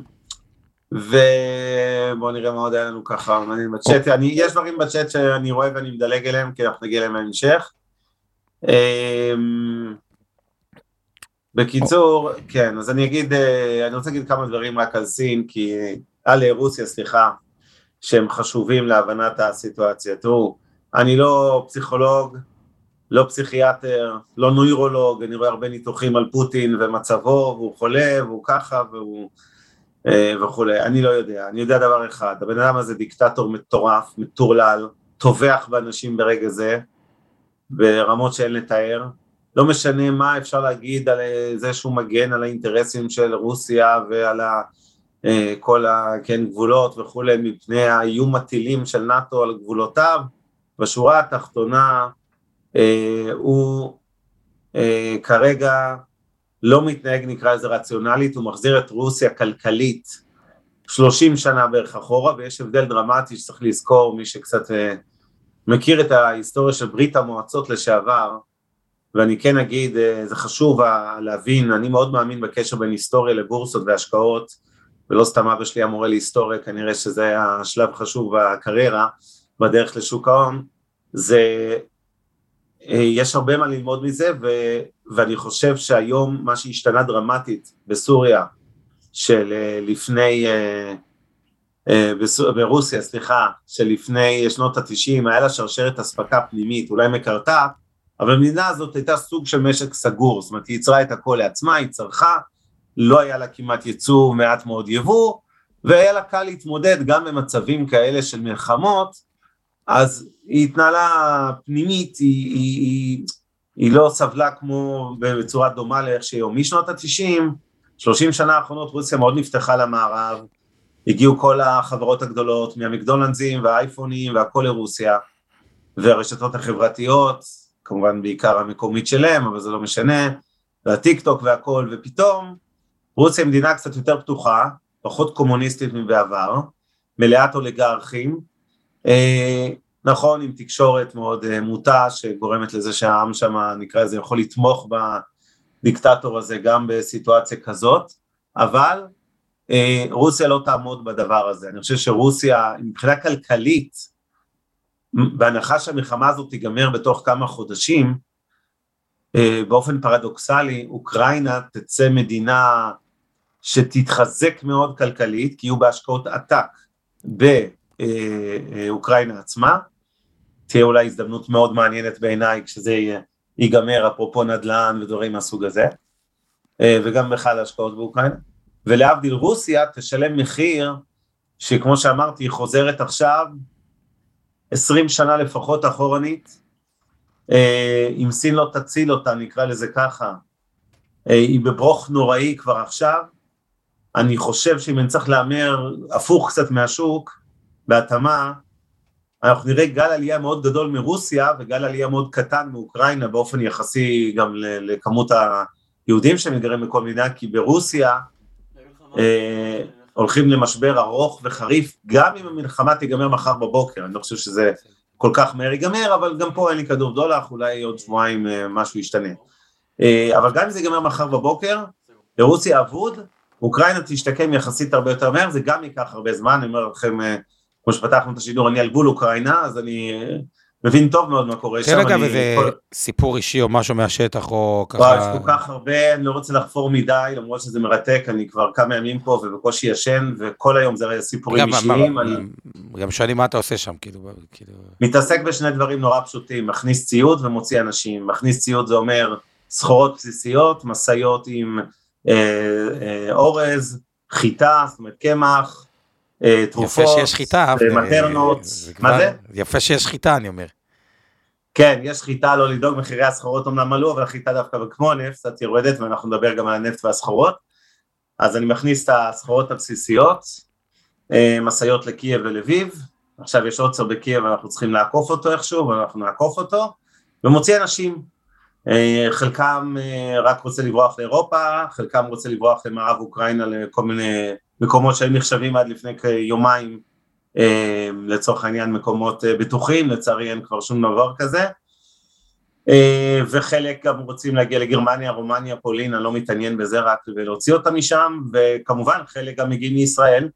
B: ובואו נראה מה עוד היה לנו ככה, מעניין בצ'אט, אני, יש דברים בצ'אט שאני רואה ואני מדלג אליהם, כי אנחנו נגיע אליהם בהמשך. אמ, בקיצור, כן, אז אני אגיד, אה, אני רוצה להגיד כמה דברים רק על סין, כי, על רוסיה, סליחה, שהם חשובים להבנת הסיטואציה. תראו, אני לא פסיכולוג, לא פסיכיאטר, לא נוירולוג, אני רואה הרבה ניתוחים על פוטין ומצבו, והוא חולה, והוא ככה, והוא... אה, וכולי, אני לא יודע, אני יודע דבר אחד, הבן אדם הזה דיקטטור מטורף, מטורלל, טובח באנשים ברגע זה, ברמות שאין לתאר, לא משנה מה אפשר להגיד על זה שהוא מגן על האינטרסים של רוסיה ועל ה, אה, כל הגבולות וכולי מפני האיום הטילים של נאט"ו על גבולותיו, בשורה התחתונה הוא אה, כרגע לא מתנהג נקרא לזה רציונלית, הוא מחזיר את רוסיה כלכלית 30 שנה בערך אחורה ויש הבדל דרמטי שצריך לזכור מי שקצת אה, מכיר את ההיסטוריה של ברית המועצות לשעבר ואני כן אגיד, זה חשוב להבין, אני מאוד מאמין בקשר בין היסטוריה לבורסות והשקעות ולא סתם אבא שלי המורה להיסטוריה, כנראה שזה היה שלב חשוב בקריירה בדרך לשוק ההון, זה אה, יש הרבה מה ללמוד מזה ו, ואני חושב שהיום מה שהשתנה דרמטית בסוריה של אה, לפני, אה, ברוסיה סליחה, שלפני שנות התשעים היה לה שרשרת אספקה פנימית, אולי מקרטע, אבל המדינה הזאת הייתה סוג של משק סגור, זאת אומרת היא ייצרה את הכל לעצמה, היא צרכה, לא היה לה כמעט ייצור, מעט מאוד יבוא, והיה לה קל להתמודד גם במצבים כאלה של מלחמות, אז היא התנהלה פנימית, היא, היא, היא, היא לא סבלה כמו בצורה דומה לאיך שהיום. משנות התשעים, שלושים שנה האחרונות רוסיה מאוד נפתחה למערב, הגיעו כל החברות הגדולות מהמקדונלדסים והאייפונים והכל לרוסיה, והרשתות החברתיות, כמובן בעיקר המקומית שלהם, אבל זה לא משנה, והטיק טוק והכל, ופתאום רוסיה היא מדינה קצת יותר פתוחה, פחות קומוניסטית מבעבר, מלאת אוליגרכים, נכון, עם תקשורת מאוד אה, מוטה שגורמת לזה שהעם שם, נקרא לזה, יכול לתמוך בדיקטטור הזה גם בסיטואציה כזאת, אבל אה, רוסיה לא תעמוד בדבר הזה. אני חושב שרוסיה, מבחינה כלכלית, בהנחה שהמלחמה הזאת תיגמר בתוך כמה חודשים, באופן פרדוקסלי, אוקראינה תצא מדינה שתתחזק מאוד כלכלית, כי יהיו בהשקעות עתק ב... אה, אה, אוקראינה עצמה, תהיה אולי הזדמנות מאוד מעניינת בעיניי כשזה ייגמר, אפרופו נדל"ן ודברים מהסוג הזה, אה, וגם בכלל השקעות באוקראינה, ולהבדיל רוסיה תשלם מחיר שכמו שאמרתי היא חוזרת עכשיו 20 שנה לפחות אחורנית, אם סין לא תציל אותה נקרא לזה ככה, היא בברוך נוראי כבר עכשיו, אני חושב שאם אני צריך להמר הפוך קצת מהשוק, בהתאמה, אנחנו נראה גל עלייה מאוד גדול מרוסיה וגל עלייה מאוד קטן מאוקראינה באופן יחסי גם לכמות היהודים שמתגרים בכל מדינה, כי ברוסיה אה, הולכים למשבר ארוך וחריף, גם אם המלחמה תיגמר מחר בבוקר, אני לא חושב שזה כל כך מהר ייגמר, אבל גם פה אין לי כדור דולח, אולי עוד שבועיים אה, משהו ישתנה. אה, אבל גם אם זה ייגמר מחר בבוקר, ברוסיה אבוד, אוקראינה תשתקם יחסית הרבה יותר מהר, זה גם ייקח הרבה זמן, אני אומר לכם, כמו שפתחנו את השידור, אני על גבול אוקראינה, אז אני מבין טוב מאוד מה קורה שם.
A: תן רגע איזה כל... סיפור אישי או משהו מהשטח או ככה.
B: יש כל כך הרבה, אני לא רוצה לחפור מדי, למרות שזה מרתק, אני כבר כמה ימים פה ובקושי ישן, וכל היום זה סיפורים
A: גם,
B: אישיים.
A: מה, אני... גם שואלים מה אתה עושה שם, כאילו, כאילו...
B: מתעסק בשני דברים נורא פשוטים, מכניס ציוד ומוציא אנשים. מכניס ציוד זה אומר סחורות בסיסיות, משאיות עם אה, אה, אורז, חיטה, זאת אומרת קמח, אה, תרופות,
A: יפה שיש חיטה,
B: מטרנות, מה זה?
A: יפה שיש חיטה, אני אומר.
B: כן, יש חיטה, לא לדאוג, מחירי הסחורות אמנם עלו, אבל החיטה דווקא כמו הנפט קצת יורדת, ואנחנו נדבר גם על הנפט והסחורות. אז אני מכניס את הסחורות הבסיסיות, משאיות לקייב ולביב, עכשיו יש עוצר בקייב, אנחנו צריכים לעקוף אותו איכשהו, ואנחנו נעקוף אותו, ומוציא אנשים, חלקם רק רוצה לברוח לאירופה, חלקם רוצה לברוח למערב אוקראינה לכל מיני מקומות שהיו נחשבים עד לפני כיומיים לצורך העניין מקומות בטוחים, לצערי אין כבר שום דבר כזה. וחלק גם רוצים להגיע לגרמניה, רומניה, פולין, אני לא מתעניין בזה רק ולהוציא אותם משם וכמובן חלק גם מגיעים מישראל.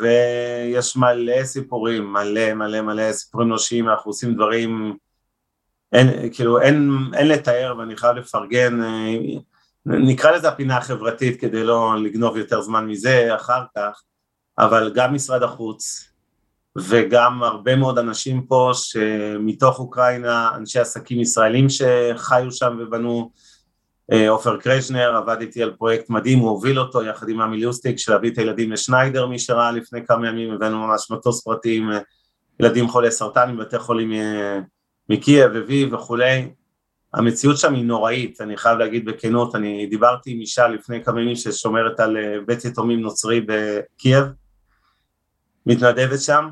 B: ויש מלא סיפורים, מלא מלא מלא סיפורים נושיים, אנחנו עושים דברים, אין, כאילו אין, אין לתאר ואני חייב לפרגן נקרא לזה הפינה החברתית כדי לא לגנוב יותר זמן מזה אחר כך, אבל גם משרד החוץ וגם הרבה מאוד אנשים פה שמתוך אוקראינה, אנשי עסקים ישראלים שחיו שם ובנו, עופר קרז'נר עבד איתי על פרויקט מדהים, הוא הוביל אותו יחד עם עמי ליוסטיק של להביא את הילדים לשניידר מי שראה לפני כמה ימים, הבאנו ממש מטוס פרטי עם ילדים חולי סרטן מבתי חולים מקייב, אביב וכולי, המציאות שם היא נוראית, אני חייב להגיד בכנות, אני דיברתי עם אישה לפני כמה ימים ששומרת על בית יתומים נוצרי בקייב, מתנדבת שם,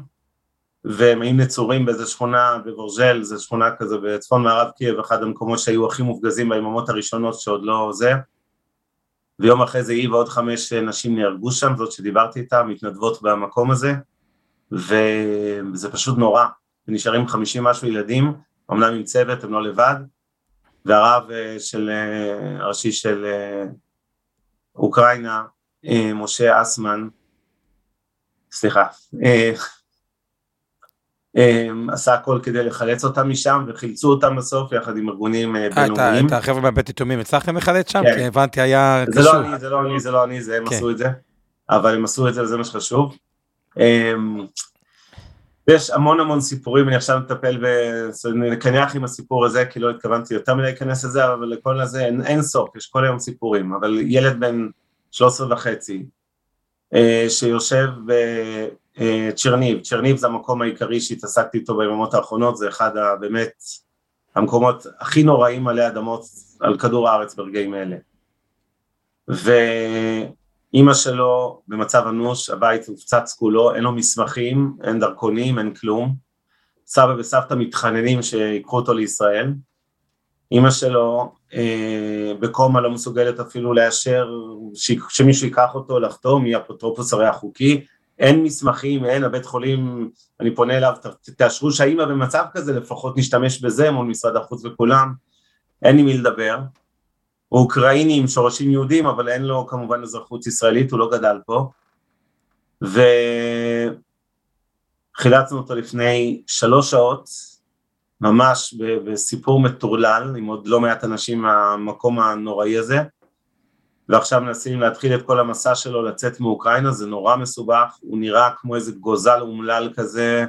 B: והם היו נצורים באיזה שכונה בבורג'ל, זו שכונה כזה בצפון מערב קייב, אחד המקומות שהיו הכי מופגזים ביממות הראשונות שעוד לא זה, ויום אחרי זה היא ועוד חמש נשים נהרגו שם, זאת שדיברתי איתה, מתנדבות במקום הזה, וזה פשוט נורא, נשארים חמישים משהו ילדים, אמנם עם צוות, הם לא לבד, והרב של, הראשי של אוקראינה, משה אסמן, סליחה, עשה הכל כדי לחלץ אותם משם וחילצו אותם בסוף יחד עם ארגונים בינלאומיים.
A: את החבר'ה מהבית יתומים הצלחתם לחלץ שם? כי הבנתי היה
B: קשור. זה לא אני, זה לא אני, זה לא אני, זה הם עשו את זה, אבל הם עשו את זה וזה מה שחשוב. ויש המון המון סיפורים, אני עכשיו מטפל ב... נקנח עם הסיפור הזה, כי לא התכוונתי יותר מדי להיכנס לזה, אבל לכל הזה אין, אין סוף, יש כל היום סיפורים, אבל ילד בן 13 וחצי, שיושב בצ'רניב, צ'רניב זה המקום העיקרי שהתעסקתי איתו ביממות האחרונות, זה אחד ה... באמת המקומות הכי נוראים עלי אדמות על כדור הארץ ברגעים אלה. ו... אימא שלו במצב אנוש, הבית הופצץ כולו, אין לו מסמכים, אין דרכונים, אין כלום. סבא וסבתא מתחננים שיקחו אותו לישראל. אימא שלו אה, בקומה לא מסוגלת אפילו לאשר ש... שמישהו ייקח אותו לחתום, היא אפוטרופוס הרי החוקי. אין מסמכים, אין, הבית חולים, אני פונה אליו, ת, תאשרו שהאימא במצב כזה, לפחות נשתמש בזה מול משרד החוץ וכולם. אין עם מי לדבר. הוא אוקראיני עם שורשים יהודים, אבל אין לו כמובן אזרחות ישראלית, הוא לא גדל פה. וחילצנו אותו לפני שלוש שעות, ממש בסיפור מטורלל, עם עוד לא מעט אנשים מהמקום הנוראי הזה, ועכשיו מנסים להתחיל את כל המסע שלו לצאת מאוקראינה, זה נורא מסובך, הוא נראה כמו איזה גוזל אומלל כזה,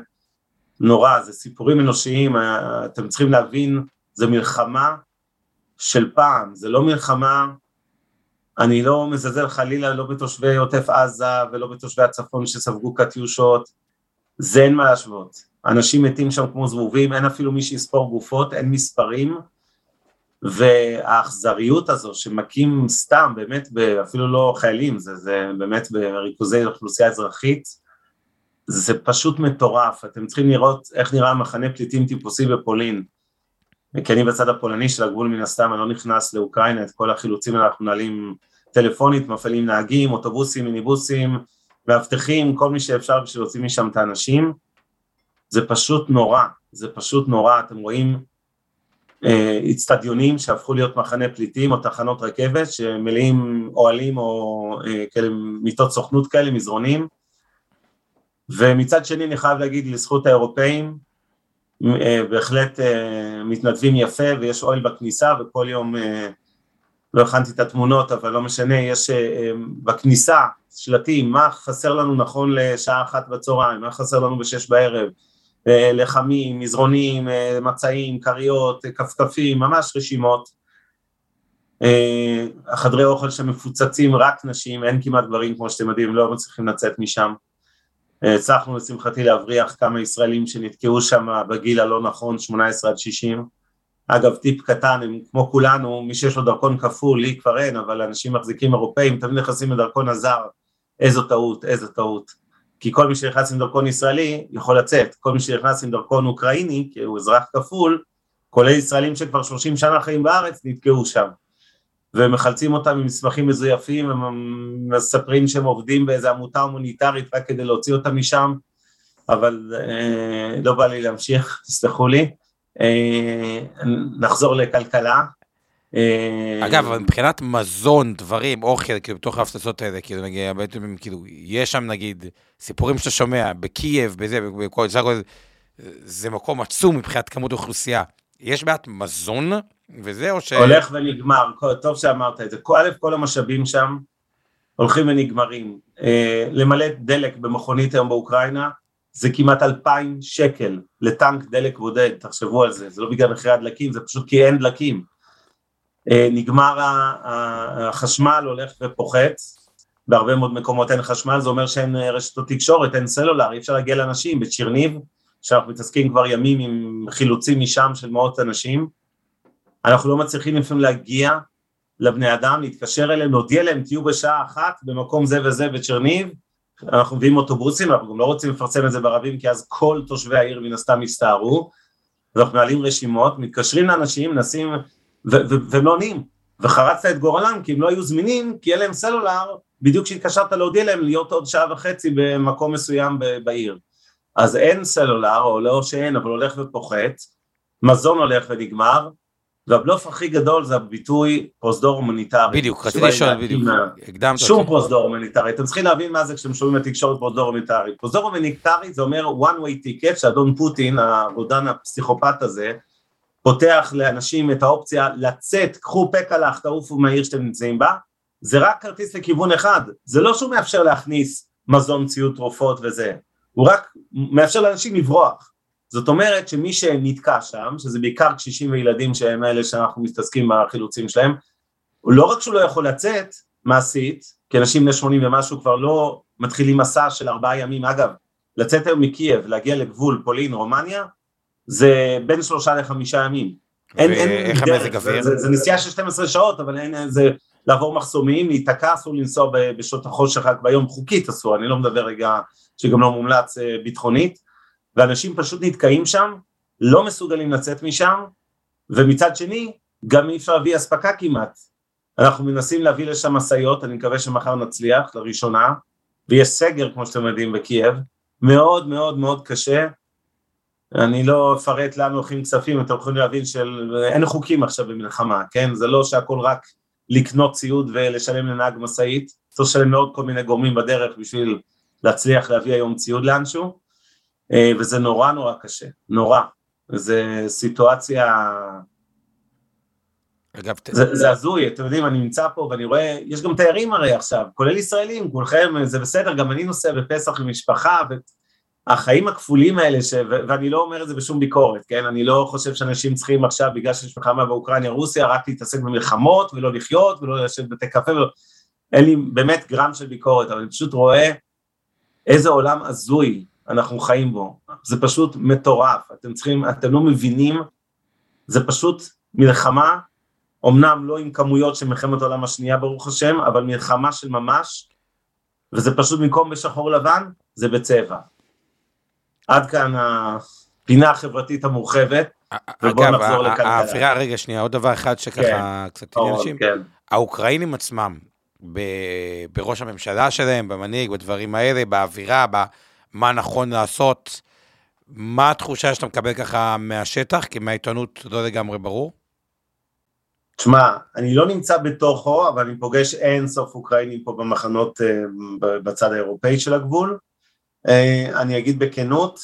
B: נורא, זה סיפורים אנושיים, אתם צריכים להבין, זה מלחמה של פעם, זה לא מלחמה, אני לא מזלזל חלילה לא בתושבי עוטף עזה ולא בתושבי הצפון שספגו קטיושות, זה אין מה להשוות, אנשים מתים שם כמו זבובים, אין אפילו מי שיספור גופות, אין מספרים, והאכזריות הזו שמכים סתם, באמת, אפילו לא חיילים, זה, זה באמת בריכוזי אוכלוסייה אזרחית, זה פשוט מטורף, אתם צריכים לראות איך נראה מחנה פליטים טיפוסי בפולין, כי אני בצד הפולני של הגבול מן הסתם, אני לא נכנס לאוקראינה, את כל החילוצים אנחנו מנהלים טלפונית, מפעילים נהגים, אוטובוסים, מיניבוסים, מאבטחים, כל מי שאפשר בשביל להוציא משם את האנשים, זה פשוט נורא, זה פשוט נורא, אתם רואים אצטדיונים אה, שהפכו להיות מחנה פליטים או תחנות רכבת שמלאים אוהלים או אה, כאלה מיטות סוכנות כאלה, מזרונים, ומצד שני אני חייב להגיד לזכות האירופאים, בהחלט אה, מתנדבים יפה ויש אוהל בכניסה וכל יום, אה, לא הכנתי את התמונות אבל לא משנה, יש בכניסה שלטים מה חסר לנו נכון לשעה אחת בצהריים, מה חסר לנו בשש בערב, לחמים, מזרונים, מצעים, כריות, כפכפים, ממש רשימות. החדרי אוכל שמפוצצים רק נשים, אין כמעט גברים כמו שאתם יודעים, לא מצליחים לצאת משם. הצלחנו לשמחתי להבריח כמה ישראלים שנתקעו שם בגיל הלא נכון, 18 עד 60. אגב, טיפ קטן, הם כמו כולנו, מי שיש לו דרכון כפול, לי כבר אין, אבל אנשים מחזיקים אירופאים, תמיד נכנסים לדרכון הזר, איזו טעות, איזו טעות. כי כל מי שנכנס עם דרכון ישראלי יכול לצאת, כל מי שנכנס עם דרכון אוקראיני, כי הוא אזרח כפול, כולל ישראלים שכבר 30 שנה חיים בארץ, נתקעו שם. ומחלצים אותם עם מסמכים מזויפים, ומספרים שהם עובדים באיזו עמותה הומניטרית רק כדי להוציא אותם משם, אבל אה, לא בא לי להמשיך, תסלחו לי. אה, נחזור לכלכלה.
A: אה, אגב, מבחינת מזון, דברים, אוכל, כאילו, בתוך ההפצצות האלה, כאילו, נגיד, בעצם, כאילו, יש שם, נגיד, סיפורים שאתה שומע, בקייב, בזה, בכל זה, זה מקום עצום מבחינת כמות אוכלוסייה. יש בעיית מזון וזה או ש...
B: הולך ונגמר, טוב שאמרת את זה. א', כל המשאבים שם הולכים ונגמרים. אה, למלא דלק במכונית היום באוקראינה זה כמעט אלפיים שקל לטנק דלק בודד, תחשבו על זה, זה לא בגלל מחירי הדלקים, זה פשוט כי אין דלקים. אה, נגמר החשמל, הולך ופוחת, בהרבה מאוד מקומות אין חשמל, זה אומר שאין רשתות תקשורת, אין סלולר, אי אפשר להגיע לאנשים, בצ'רניב, שאנחנו מתעסקים כבר ימים עם חילוצים משם של מאות אנשים, אנחנו לא מצליחים לפעמים להגיע לבני אדם, להתקשר אליהם, להודיע להם תהיו בשעה אחת במקום זה וזה בצ'רניב, אנחנו מביאים אוטובוסים, אנחנו גם לא רוצים לפרסם את זה ברבים כי אז כל תושבי העיר מן הסתם יסתערו, ואנחנו מעלים רשימות, מתקשרים לאנשים, מנסים, והם לא עונים, וחרצת את גורלם כי הם לא היו זמינים, כי אין להם סלולר, בדיוק כשהתקשרת להודיע להם להיות עוד שעה וחצי במקום מסוים בעיר. אז אין סלולר, או לא שאין, אבל הולך ופוחת, מזון הולך ונגמר, והבלוף הכי גדול זה הביטוי פרוזדור הומניטרי.
A: בדיוק, רציתי לשאול בדיוק,
B: הקדמת אותי. שום פרוזדור הומניטרי, אתם צריכים להבין מה זה כשאתם שומעים בתקשורת פרוזדור הומניטרי. פרוזדור הומניטרי זה אומר one way ticket שאדון פוטין, הרודן הפסיכופת הזה, פותח לאנשים את האופציה לצאת, קחו פקלח, תעופו מהעיר שאתם נמצאים בה, זה רק כרטיס לכיוון אחד, זה לא שהוא מאפשר להכניס מזון, ציוד, תרופות וזה, הוא רק מאפשר לאנשים לברוח. זאת אומרת שמי שנתקע שם, שזה בעיקר קשישים וילדים שהם אלה שאנחנו מתעסקים בחילוצים שלהם, לא רק שהוא לא יכול לצאת מעשית, כי אנשים בני 80 ומשהו כבר לא מתחילים מסע של ארבעה ימים, אגב, לצאת היום מקייב, להגיע לגבול פולין, רומניה, זה בין שלושה לחמישה ימים.
A: ואיך המזג אוויר?
B: זה, זה, זה נסיעה של 12 שעות, אבל אין איזה, לעבור מחסומים, להיתקע, אסור לנסוע בשעות החושך רק ביום, חוקית אסור, אני לא מדבר רגע שגם לא מומלץ אה, ביטחונית, ואנשים פשוט נתקעים שם, לא מסוגלים לצאת משם, ומצד שני, גם אי אפשר להביא אספקה כמעט. אנחנו מנסים להביא לשם משאיות, אני מקווה שמחר נצליח, לראשונה, ויש סגר, כמו שאתם יודעים, בקייב, מאוד מאוד מאוד קשה. אני לא אפרט לאן הולכים כספים, אתם יכולים להבין שאין חוקים עכשיו במלחמה, כן? זה לא שהכל רק לקנות ציוד ולשלם לנהג משאית, צריך לשלם לעוד כל מיני גורמים בדרך בשביל להצליח להביא היום ציוד לאנשהו. אה, וזה נורא נורא קשה, נורא. זה סיטואציה... אגב, זה, זה הזוי, אתם יודעים, אני נמצא פה ואני רואה, יש גם תיירים הרי עכשיו, כולל ישראלים, כולכם, זה בסדר, גם אני נוסע בפסח עם משפחה, והחיים הכפולים האלה, ש... ואני לא אומר את זה בשום ביקורת, כן? אני לא חושב שאנשים צריכים עכשיו, בגלל שיש מלחמה באוקראינה, רוסיה, רק להתעסק במלחמות ולא לחיות ולא לשבת בתי קפה ולא... אין לי באמת גרם של ביקורת, אבל אני פשוט רואה איזה עולם הזוי אנחנו חיים בו, זה פשוט מטורף, אתם צריכים, אתם לא מבינים, זה פשוט מלחמה, אמנם לא עם כמויות של מלחמת העולם השנייה ברוך השם, אבל מלחמה של ממש, וזה פשוט במקום בשחור לבן, זה בצבע. עד כאן הפינה החברתית המורחבת, ובואו נחזור לכלכלה.
A: האווירה, רגע שנייה, עוד דבר אחד שככה כן, קצת עניין אנשים, כן. האוקראינים עצמם, בראש הממשלה שלהם, במנהיג, בדברים האלה, באווירה, מה נכון לעשות. מה התחושה שאתה מקבל ככה מהשטח? כי מהעיתונות לא לגמרי ברור.
B: תשמע, אני לא נמצא בתוכו, אבל אני פוגש אין סוף אוקראינים פה במחנות אה, בצד האירופאי של הגבול. אה, אני אגיד בכנות,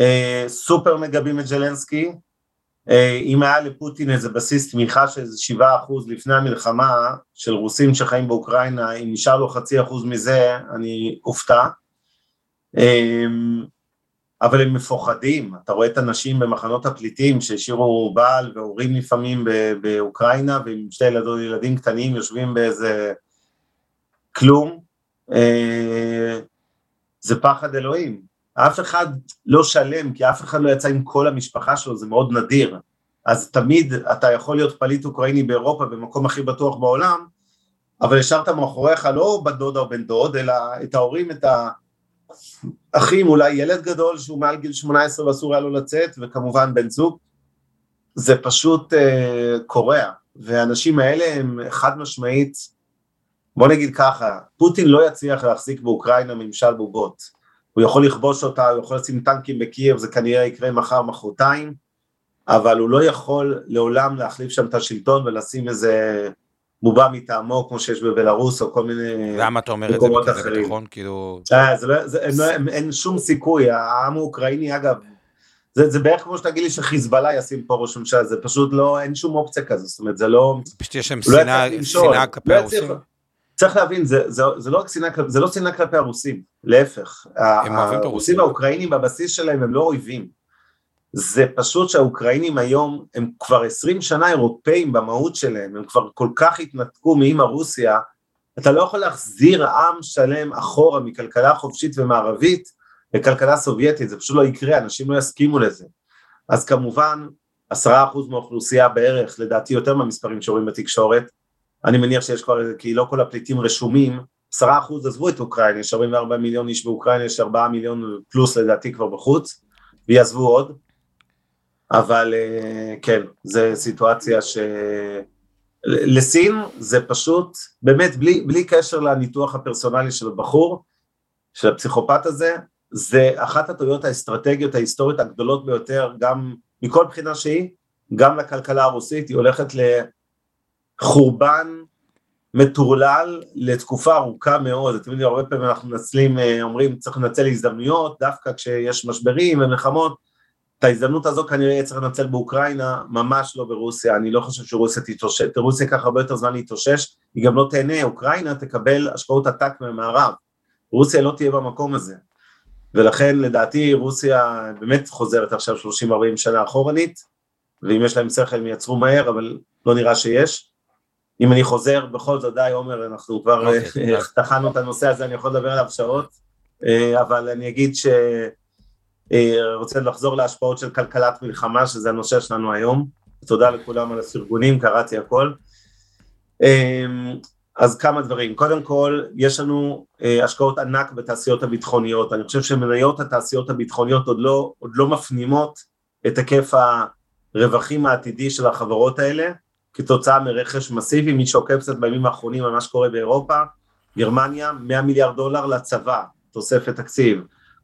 B: אה, סופר מגבים את ז'לנסקי, אם היה לפוטין איזה בסיס תמיכה של איזה שבעה אחוז לפני המלחמה של רוסים שחיים באוקראינה, אם נשאר לו חצי אחוז מזה, אני אופתע. אה, אבל הם מפוחדים, אתה רואה את הנשים במחנות הפליטים שהשאירו בעל והורים לפעמים באוקראינה ועם שתי ילדות, ילדים קטנים יושבים באיזה כלום, זה פחד אלוהים, אף אחד לא שלם, כי אף אחד לא יצא עם כל המשפחה שלו, זה מאוד נדיר. אז תמיד אתה יכול להיות פליט אוקראיני באירופה, במקום הכי בטוח בעולם, אבל השארת מאחוריך לא בת דודה או בן דוד, אלא את ההורים, את האחים, אולי ילד גדול שהוא מעל גיל 18 ואסור היה לו לצאת, וכמובן בן זוג. זה פשוט uh, קורע, והאנשים האלה הם חד משמעית, בוא נגיד ככה, פוטין לא יצליח להחזיק באוקראינה ממשל בובות. הוא יכול לכבוש אותה, הוא יכול לשים טנקים בקייב, זה כנראה יקרה מחר, מחרתיים, אבל הוא לא יכול לעולם להחליף שם את השלטון ולשים איזה בובה מטעמו, כמו שיש בבלארוס, או כל מיני
A: למה אתה אומר את זה בכזה ביטחון? כאילו...
B: אה, זה לא, זה, לא, אין שום סיכוי, העם האוקראיני, אגב, זה, זה בערך כמו שתגיד לי שחיזבאללה ישים פה ראש ממשלה, זה פשוט לא, אין שום אופציה כזו, זאת אומרת, זה לא...
A: פשוט יש שם לא שנאה כלפי הרוסים.
B: צריך להבין, זה, זה, זה לא רק שנאה, זה לא שנאה כלפי הרוסים, להפך.
A: הם אוהבים
B: את הרוסים האוקראינים בבסיס שלהם הם לא אויבים. זה פשוט שהאוקראינים היום הם כבר עשרים שנה אירופאים במהות שלהם, הם כבר כל כך התנתקו מאמא רוסיה, אתה לא יכול להחזיר עם שלם אחורה מכלכלה חופשית ומערבית לכלכלה סובייטית, זה פשוט לא יקרה, אנשים לא יסכימו לזה. אז כמובן, עשרה אחוז מהאוכלוסייה בערך, לדעתי יותר מהמספרים שרואים בתקשורת, אני מניח שיש כבר, כי לא כל הפליטים רשומים, עשרה אחוז עזבו את אוקראינה, יש 44 מיליון איש באוקראינה, יש 4 מיליון פלוס לדעתי כבר בחוץ, ויעזבו עוד, אבל אה, כן, זו סיטואציה ש... לסין זה פשוט, באמת בלי, בלי קשר לניתוח הפרסונלי של הבחור, של הפסיכופת הזה, זה אחת הטעויות האסטרטגיות ההיסטוריות הגדולות ביותר, גם מכל בחינה שהיא, גם לכלכלה הרוסית, היא הולכת חורבן מטורלל לתקופה ארוכה מאוד, אתם יודעים, הרבה פעמים אנחנו מנצלים, אה, אומרים צריך לנצל הזדמנויות, דווקא כשיש משברים ומלחמות, את ההזדמנות הזו כנראה צריך לנצל באוקראינה, ממש לא ברוסיה, אני לא חושב שרוסיה תתאושש, רוסיה ייקח הרבה יותר זמן להתאושש, היא גם לא תהנה, אוקראינה תקבל השקעות עתק מהמערב, רוסיה לא תהיה במקום הזה, ולכן לדעתי רוסיה באמת חוזרת עכשיו 30-40 שנה אחורנית, ואם יש להם שכל הם יצרו מהר, אבל לא נראה שיש. אם אני חוזר, בכל זאת, די עומר, אנחנו כבר okay, אוקיי, אה, טחנו את הנושא הזה, אני יכול לדבר עליו שעות, אה, אבל אני אגיד ש... אה, רוצה לחזור להשפעות של כלכלת מלחמה, שזה הנושא שלנו היום. תודה לכולם על הפרגונים, קראתי הכל. אז כמה דברים, קודם כל יש לנו השקעות ענק בתעשיות הביטחוניות, אני חושב שמניות התעשיות הביטחוניות עוד לא, עוד לא מפנימות את היקף הרווחים העתידי של החברות האלה, כתוצאה מרכש מסיבי, מי שעוקב קצת בימים האחרונים על מה שקורה באירופה, גרמניה 100 מיליארד דולר לצבא, תוספת תקציב,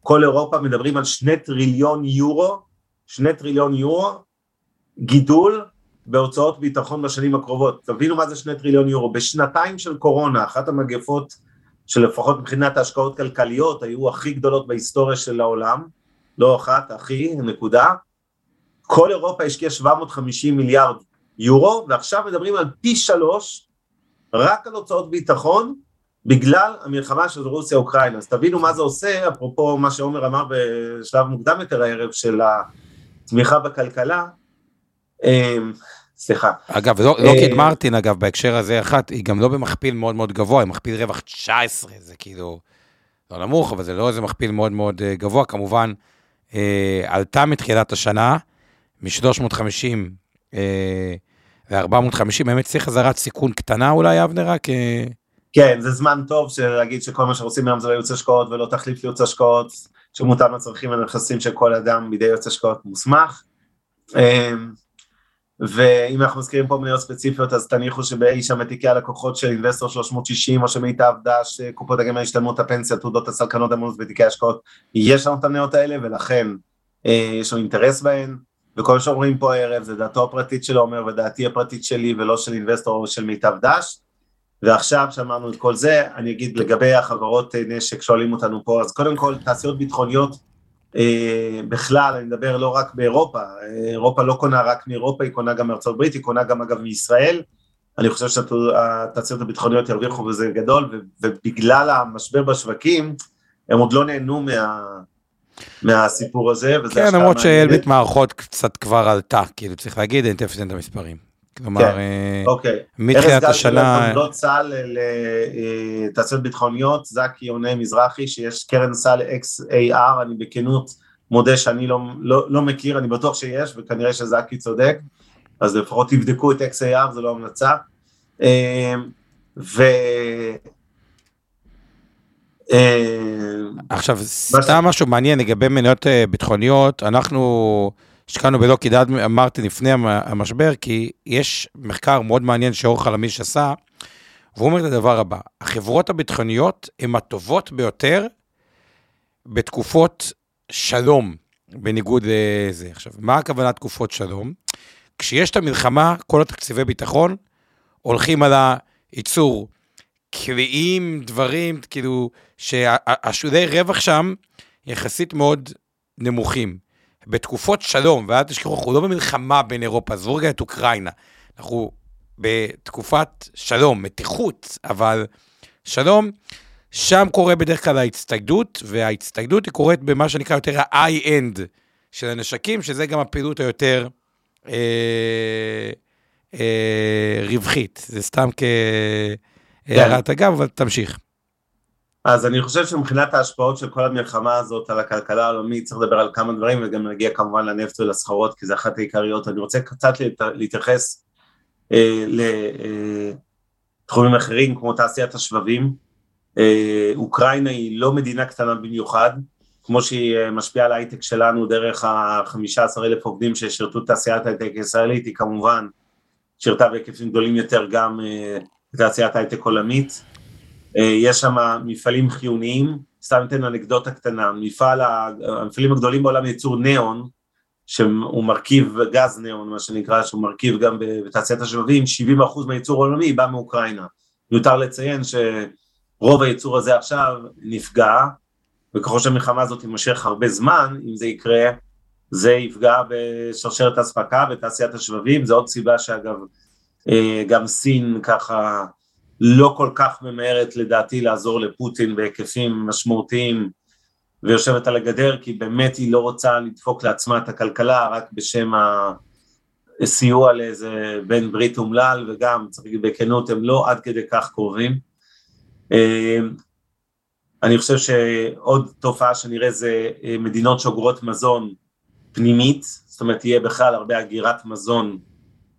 B: כל אירופה מדברים על שני טריליון יורו, שני טריליון יורו, גידול בהוצאות ביטחון בשנים הקרובות, תבינו מה זה שני טריליון יורו, בשנתיים של קורונה, אחת המגפות שלפחות מבחינת ההשקעות כלכליות היו הכי גדולות בהיסטוריה של העולם, לא אחת, הכי, נקודה, כל אירופה השקיעה 750 מיליארד יורו, ועכשיו מדברים על פי שלוש רק על הוצאות ביטחון בגלל המלחמה של רוסיה-אוקראינה. אז תבינו מה זה עושה, אפרופו מה שעומר אמר בשלב מוקדם יותר הערב של התמיכה בכלכלה. אמ, סליחה.
A: אגב, לא, לא קיד מרטין, אגב, בהקשר הזה אחת, היא גם לא במכפיל מאוד מאוד גבוה, היא מכפיל רווח 19, זה כאילו לא נמוך, אבל זה לא איזה מכפיל מאוד מאוד אה, גבוה, כמובן, אה, עלתה מתחילת השנה, מ-350 אה, ו-450, באמת צריך חזרת סיכון קטנה אולי, אבנר, רק... אה...
B: כן, זה זמן טוב של להגיד שכל מה שעושים היום זה לא ייעוץ השקעות ולא תחליף לייעוץ השקעות, שמותאם לצרכים הנכסים של כל אדם בידי יועץ השקעות מוסמך. אמ, ואם אנחנו מזכירים פה מניות ספציפיות, אז תניחו שבאי שם תיקי הלקוחות של אינבסטור 360 או שמיטב דש, קופות הגמל השתלמות הפנסיה, תעודות הסלקנות המונוס ותיקי השקעות, יש לנו את המניות האלה ולכן אה, יש לנו אינטרס בהן. וכל מה שאומרים פה הערב זה דעתו הפרטית של עומר ודעתי הפרטית שלי ולא של אינבסטור או של מיטב דש. ועכשיו שאמרנו את כל זה, אני אגיד לגבי החברות נשק שואלים אותנו פה, אז קודם כל תעשיות ביטחוניות בכלל, אני מדבר לא רק באירופה, אירופה לא קונה רק מאירופה, היא קונה גם מארצות הברית, היא קונה גם אגב מישראל, אני חושב שהתעשיות הביטחוניות ירוויחו בזה גדול, ובגלל המשבר בשווקים, הם עוד לא נהנו מה... מהסיפור הזה,
A: וזה כן, למרות שאלביט מערכות קצת כבר עלתה, כאילו צריך להגיד, אין תפס את המספרים. כלומר, כן, אה,
B: אוקיי.
A: מתחילת השנה...
B: ארז גל של צה"ל לתעשיות ביטחוניות, זקי עונה מזרחי, שיש קרן סל XAR, אני בכנות מודה שאני לא, לא, לא מכיר, אני בטוח שיש, וכנראה שזקי צודק, אז לפחות תבדקו את XAR, זו לא המלצה. אה, ו...
A: אה, עכשיו, סתם משהו מעניין לגבי מניות ביטחוניות, אנחנו השקענו בלוקי דעת, אמרתי לפני המשבר, כי יש מחקר מאוד מעניין שאור חלמיש עשה, והוא אומר את הדבר הבא, החברות הביטחוניות הן הטובות ביותר בתקופות שלום, בניגוד לזה. עכשיו, מה הכוונה תקופות שלום? כשיש את המלחמה, כל התקציבי ביטחון הולכים על הייצור קריאים, דברים, כאילו, שהשולי רווח שם יחסית מאוד נמוכים. בתקופות שלום, ואל תשכחו, אנחנו לא במלחמה בין אירופה, עזבו רגע את אוקראינה. אנחנו בתקופת שלום, מתיחות, אבל שלום, שם קורה בדרך כלל ההצטיידות, וההצטיידות היא קורית במה שנקרא יותר ה-i-end של הנשקים, שזה גם הפעילות היותר אה, אה, רווחית. זה סתם כ... הערת כן. אגב, אבל תמשיך.
B: אז אני חושב שמבחינת ההשפעות של כל המלחמה הזאת על הכלכלה העולמית צריך לדבר על כמה דברים וגם נגיע כמובן לנפט ולסחרות כי זה אחת העיקריות. אני רוצה קצת להתייחס אה, לתחומים אה, אחרים כמו תעשיית השבבים. אה, אוקראינה היא לא מדינה קטנה במיוחד, כמו שהיא אה, משפיעה על ההייטק שלנו דרך ה-15 אלף עובדים ששירתו תעשיית ההייטק הישראלית, היא כמובן שירתה בהיקפים גדולים יותר גם אה, תעשיית הייטק עולמית. אה, יש שם מפעלים חיוניים, סתם אתן אנקדוטה קטנה, מפעל, המפעלים הגדולים בעולם ייצור ניאון, שהוא מרכיב גז ניאון, מה שנקרא, שהוא מרכיב גם בתעשיית השבבים, 70% מהייצור העולמי בא מאוקראינה. מיותר לציין שרוב הייצור הזה עכשיו נפגע, וככל שהמלחמה הזאת תימשך הרבה זמן, אם זה יקרה, זה יפגע בשרשרת האספקה בתעשיית השבבים, זו עוד סיבה שאגב אה, גם סין ככה לא כל כך ממהרת לדעתי לעזור לפוטין בהיקפים משמעותיים ויושבת על הגדר כי באמת היא לא רוצה לדפוק לעצמה את הכלכלה רק בשם הסיוע לאיזה בן ברית אומלל וגם צריך להגיד בכנות הם לא עד כדי כך קרובים. אה, אני חושב שעוד תופעה שנראה זה אה, מדינות שאוגרות מזון פנימית, זאת אומרת תהיה בכלל הרבה הגירת מזון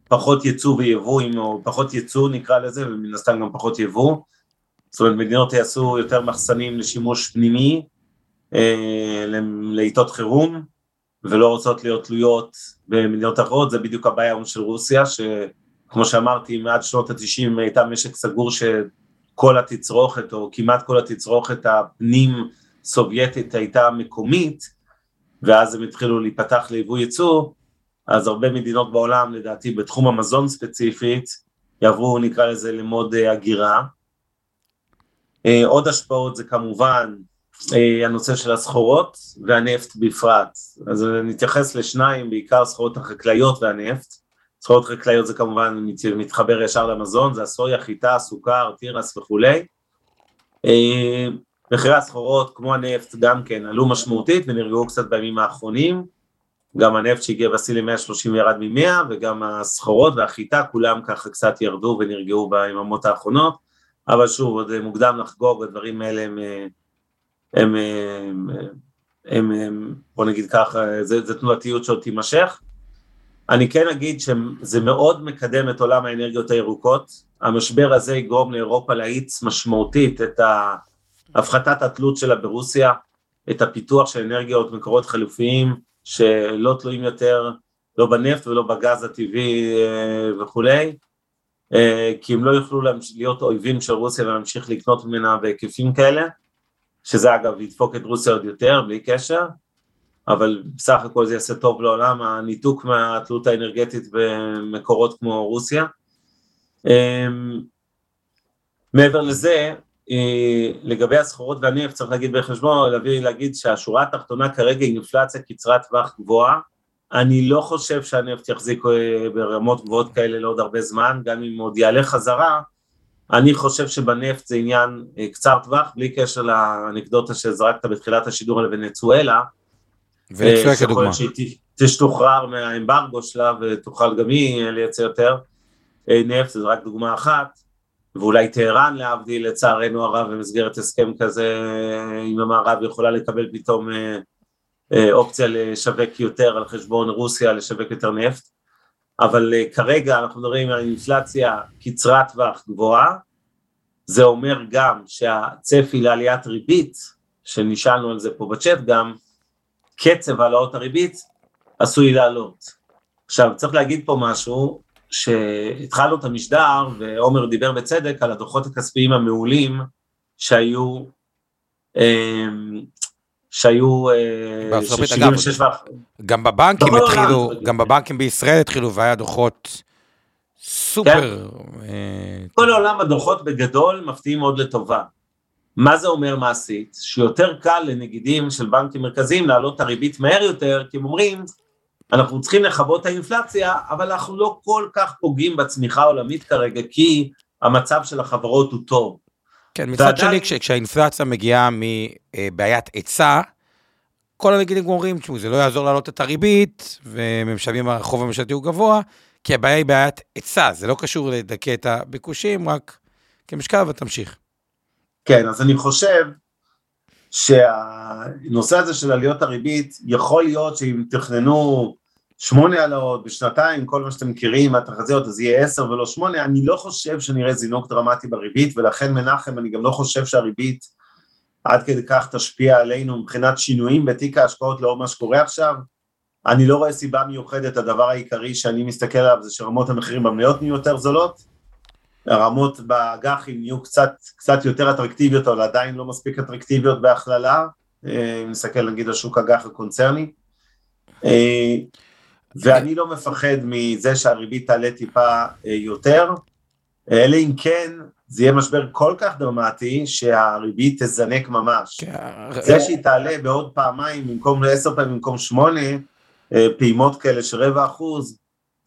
B: פחות ייצוא ויבוא, או פחות ייצוא נקרא לזה, ומן הסתם גם פחות יבוא. זאת אומרת, מדינות יעשו יותר מחסנים לשימוש פנימי, אה, לעיתות חירום, ולא רוצות להיות תלויות במדינות אחרות, זה בדיוק הבעיה היום של רוסיה, שכמו שאמרתי, מעד שנות ה-90 הייתה משק סגור שכל התצרוכת, או כמעט כל התצרוכת הפנים סובייטית הייתה מקומית, ואז הם התחילו להיפתח ליבוא ייצוא, אז הרבה מדינות בעולם, לדעתי בתחום המזון ספציפית, יעברו נקרא לזה למוד אה, הגירה. אה, עוד השפעות זה כמובן אה, הנושא של הסחורות והנפט בפרט. אז נתייחס לשניים, בעיקר סחורות החקלאיות והנפט. סחורות חקלאיות זה כמובן מתחבר ישר למזון, זה הסויה, חיטה, סוכר, תירס וכולי. מחירי הסחורות כמו הנפט גם כן עלו משמעותית ונרגעו קצת בימים האחרונים. גם הנפט שהגיע בשיא ל-130 ירד מ-100 וגם הסחורות והחיטה כולם ככה קצת ירדו ונרגעו ביממות האחרונות. אבל שוב עוד מוקדם לחגוג הדברים האלה הם, הם, הם, הם, הם בוא נגיד ככה זה, זה תנועתיות שעוד תימשך. אני כן אגיד שזה מאוד מקדם את עולם האנרגיות הירוקות. המשבר הזה יגרום לאירופה להאיץ משמעותית את הפחתת התלות שלה ברוסיה את הפיתוח של אנרגיות מקורות חלופיים שלא תלויים יותר לא בנפט ולא בגז הטבעי אה, וכולי, אה, כי הם לא יוכלו להיות אויבים של רוסיה ולהמשיך לקנות ממנה בהיקפים כאלה, שזה אגב ידפוק את רוסיה עוד יותר בלי קשר, אבל בסך הכל זה יעשה טוב לעולם, הניתוק מהתלות האנרגטית במקורות כמו רוסיה. אה, מעבר לזה, לגבי הסחורות והנפט צריך להגיד בחשבון, להביא להגיד שהשורה התחתונה כרגע היא אינפלציה קצרת טווח גבוהה, אני לא חושב שהנפט יחזיק אה, ברמות גבוהות כאלה לעוד הרבה זמן, גם אם עוד יעלה חזרה, אני חושב שבנפט זה עניין אה, קצר טווח, בלי קשר לאנקדוטה שזרקת בתחילת השידור על ונצואלה.
A: ונצואלה כדוגמה.
B: שהיא תשתוחרר מהאמברגו שלה ותוכל גם היא לייצר יותר נפט, זו רק דוגמה אחת. ואולי טהרן להבדיל לצערנו הרב במסגרת הסכם כזה עם המערב יכולה לקבל פתאום אה, אה, אופציה לשווק יותר על חשבון רוסיה, לשווק יותר נפט, אבל אה, כרגע אנחנו מדברים על אינפלציה קצרת טווח גבוהה, זה אומר גם שהצפי לעליית ריבית, שנשאלנו על זה פה בצ'אט גם, קצב העלאות הריבית עשוי לעלות. עכשיו צריך להגיד פה משהו, שהתחלנו את המשדר, ועומר דיבר בצדק על הדוחות הכספיים המעולים שהיו, אמ, שהיו 76
A: אה, גם בבנקים התחילו, גם בבנקים בישראל התחילו והיה דוחות סופר.
B: אה, כל העולם הדוחות בגדול מפתיעים מאוד לטובה. מה זה אומר מעשית? שיותר קל לנגידים של בנקים מרכזיים להעלות את הריבית מהר יותר, כי הם אומרים, אנחנו צריכים לכבות את האינפלציה, אבל אנחנו לא כל כך פוגעים בצמיחה העולמית כרגע, כי המצב של החברות הוא טוב.
A: כן, מצד ועדיין... שני, כש, כשהאינפלציה מגיעה מבעיית היצע, כל הנגידים אומרים, תשמעו, זה לא יעזור להעלות את הריבית, ומשלמים, החוב הממשלתי הוא גבוה, כי הבעיה היא בעיית היצע, זה לא קשור לדכא את הביקושים, רק כמשקל, ותמשיך.
B: כן, אז אני חושב שהנושא הזה של עליות הריבית, יכול להיות שאם תכננו שמונה העלאות בשנתיים, כל מה שאתם מכירים מהתחזיות, אז יהיה עשר ולא שמונה, אני לא חושב שנראה זינוק דרמטי בריבית, ולכן מנחם, אני גם לא חושב שהריבית עד כדי כך תשפיע עלינו מבחינת שינויים בתיק ההשקעות לאור מה שקורה עכשיו. אני לא רואה סיבה מיוחדת, הדבר העיקרי שאני מסתכל עליו זה שרמות המחירים במניות נהיו יותר זולות, הרמות באג"חים נהיו קצת, קצת יותר אטרקטיביות, אבל עדיין לא מספיק אטרקטיביות בהכללה, אה, אם נסתכל נגיד על שוק אג"ח הקונצרני. אה, ואני לא מפחד מזה שהריבית תעלה טיפה אה, יותר, אלא אם כן זה יהיה משבר כל כך דרמטי שהריבית תזנק ממש. כן. זה שהיא תעלה בעוד פעמיים, במקום עשר פעמים, במקום שמונה, פעימות כאלה של רבע אחוז,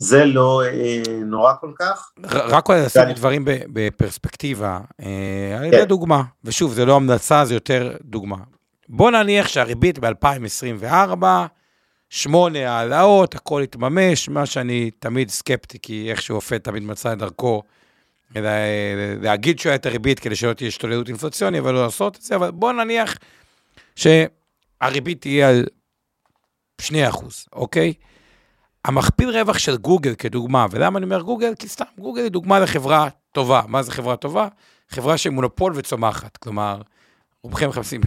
B: זה לא אה, נורא כל כך.
A: רק כדי לשים. דברים בפרספקטיבה, אה, על ידי כן. דוגמה, ושוב, זה לא המלצה, זה יותר דוגמה. בוא נניח שהריבית ב-2024, שמונה העלאות, הכל יתממש, מה שאני תמיד סקפטי, כי איכשהו אופה תמיד מצא את דרכו להגיד שהוא יעלה את הריבית כדי שלא תהיה השתוללות אינפלציוני, אבל לא לעשות את זה, אבל בוא נניח שהריבית תהיה על 2%, אוקיי? המכפיל רווח של גוגל כדוגמה, ולמה אני אומר גוגל? כי סתם, גוגל היא דוגמה לחברה טובה. מה זה חברה טובה? חברה של מונופול וצומחת. כלומר, רובכם מחפשים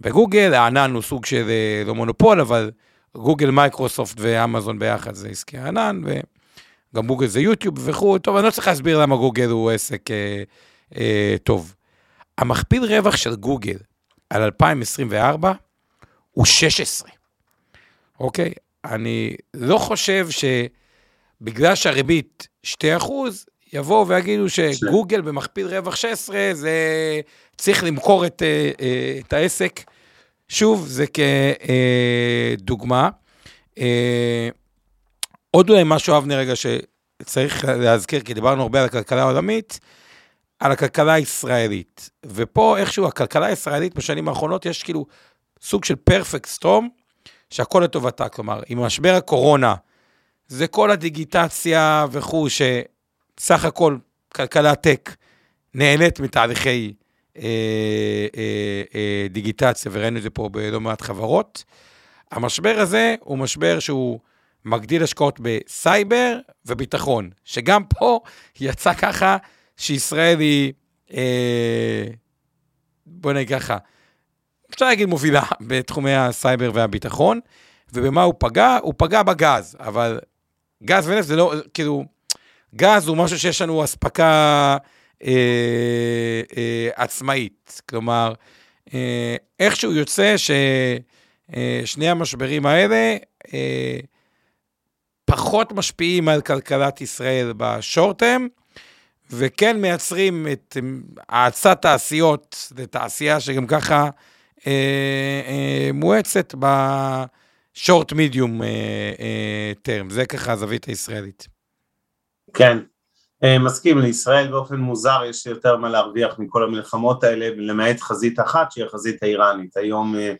A: בגוגל, הענן הוא סוג של אה, לא מונופול, אבל גוגל, מייקרוסופט ואמזון ביחד זה עסקי הענן, וגם גוגל זה יוטיוב וכו'. טוב, אני לא צריך להסביר למה גוגל הוא עסק אה, אה, טוב. המכפיל רווח של גוגל על 2024 הוא 16. אוקיי? אני לא חושב שבגלל שהריבית 2 אחוז, יבואו ויגידו שגוגל במכפיל רווח 16, זה צריך למכור את, אה, אה, את העסק. שוב, זה כדוגמה. אה, עוד אולי משהו, אבנר, רגע, שצריך להזכיר, כי דיברנו הרבה על הכלכלה העולמית, על הכלכלה הישראלית. ופה איכשהו הכלכלה הישראלית בשנים האחרונות, יש כאילו סוג של פרפקט סטרום, שהכל לטובתה, כלומר, עם משבר הקורונה, זה כל הדיגיטציה וכו', שסך הכל כלכלה טק נהנית מתהליכי דיגיטציה, וראינו את זה פה בלא מעט חברות. המשבר הזה הוא משבר שהוא מגדיל השקעות בסייבר וביטחון, שגם פה יצא ככה שישראל היא, אה, בוא נגיד ככה, אפשר להגיד מובילה בתחומי הסייבר והביטחון, ובמה הוא פגע? הוא פגע בגז, אבל גז ונפט זה לא, כאילו, גז הוא משהו שיש לנו אספקה אה, אה, עצמאית. כלומר, אה, איכשהו יוצא ששני אה, המשברים האלה אה, פחות משפיעים על כלכלת ישראל בשורט-טרם, וכן מייצרים את האצת תעשיות, זו תעשייה שגם ככה אה, אה, מואצת בשורט מידיום טרם, זה ככה הזווית הישראלית.
B: כן, אה, מסכים, לישראל באופן מוזר יש יותר מה להרוויח מכל המלחמות האלה, למעט חזית אחת שהיא החזית האיראנית. היום אה,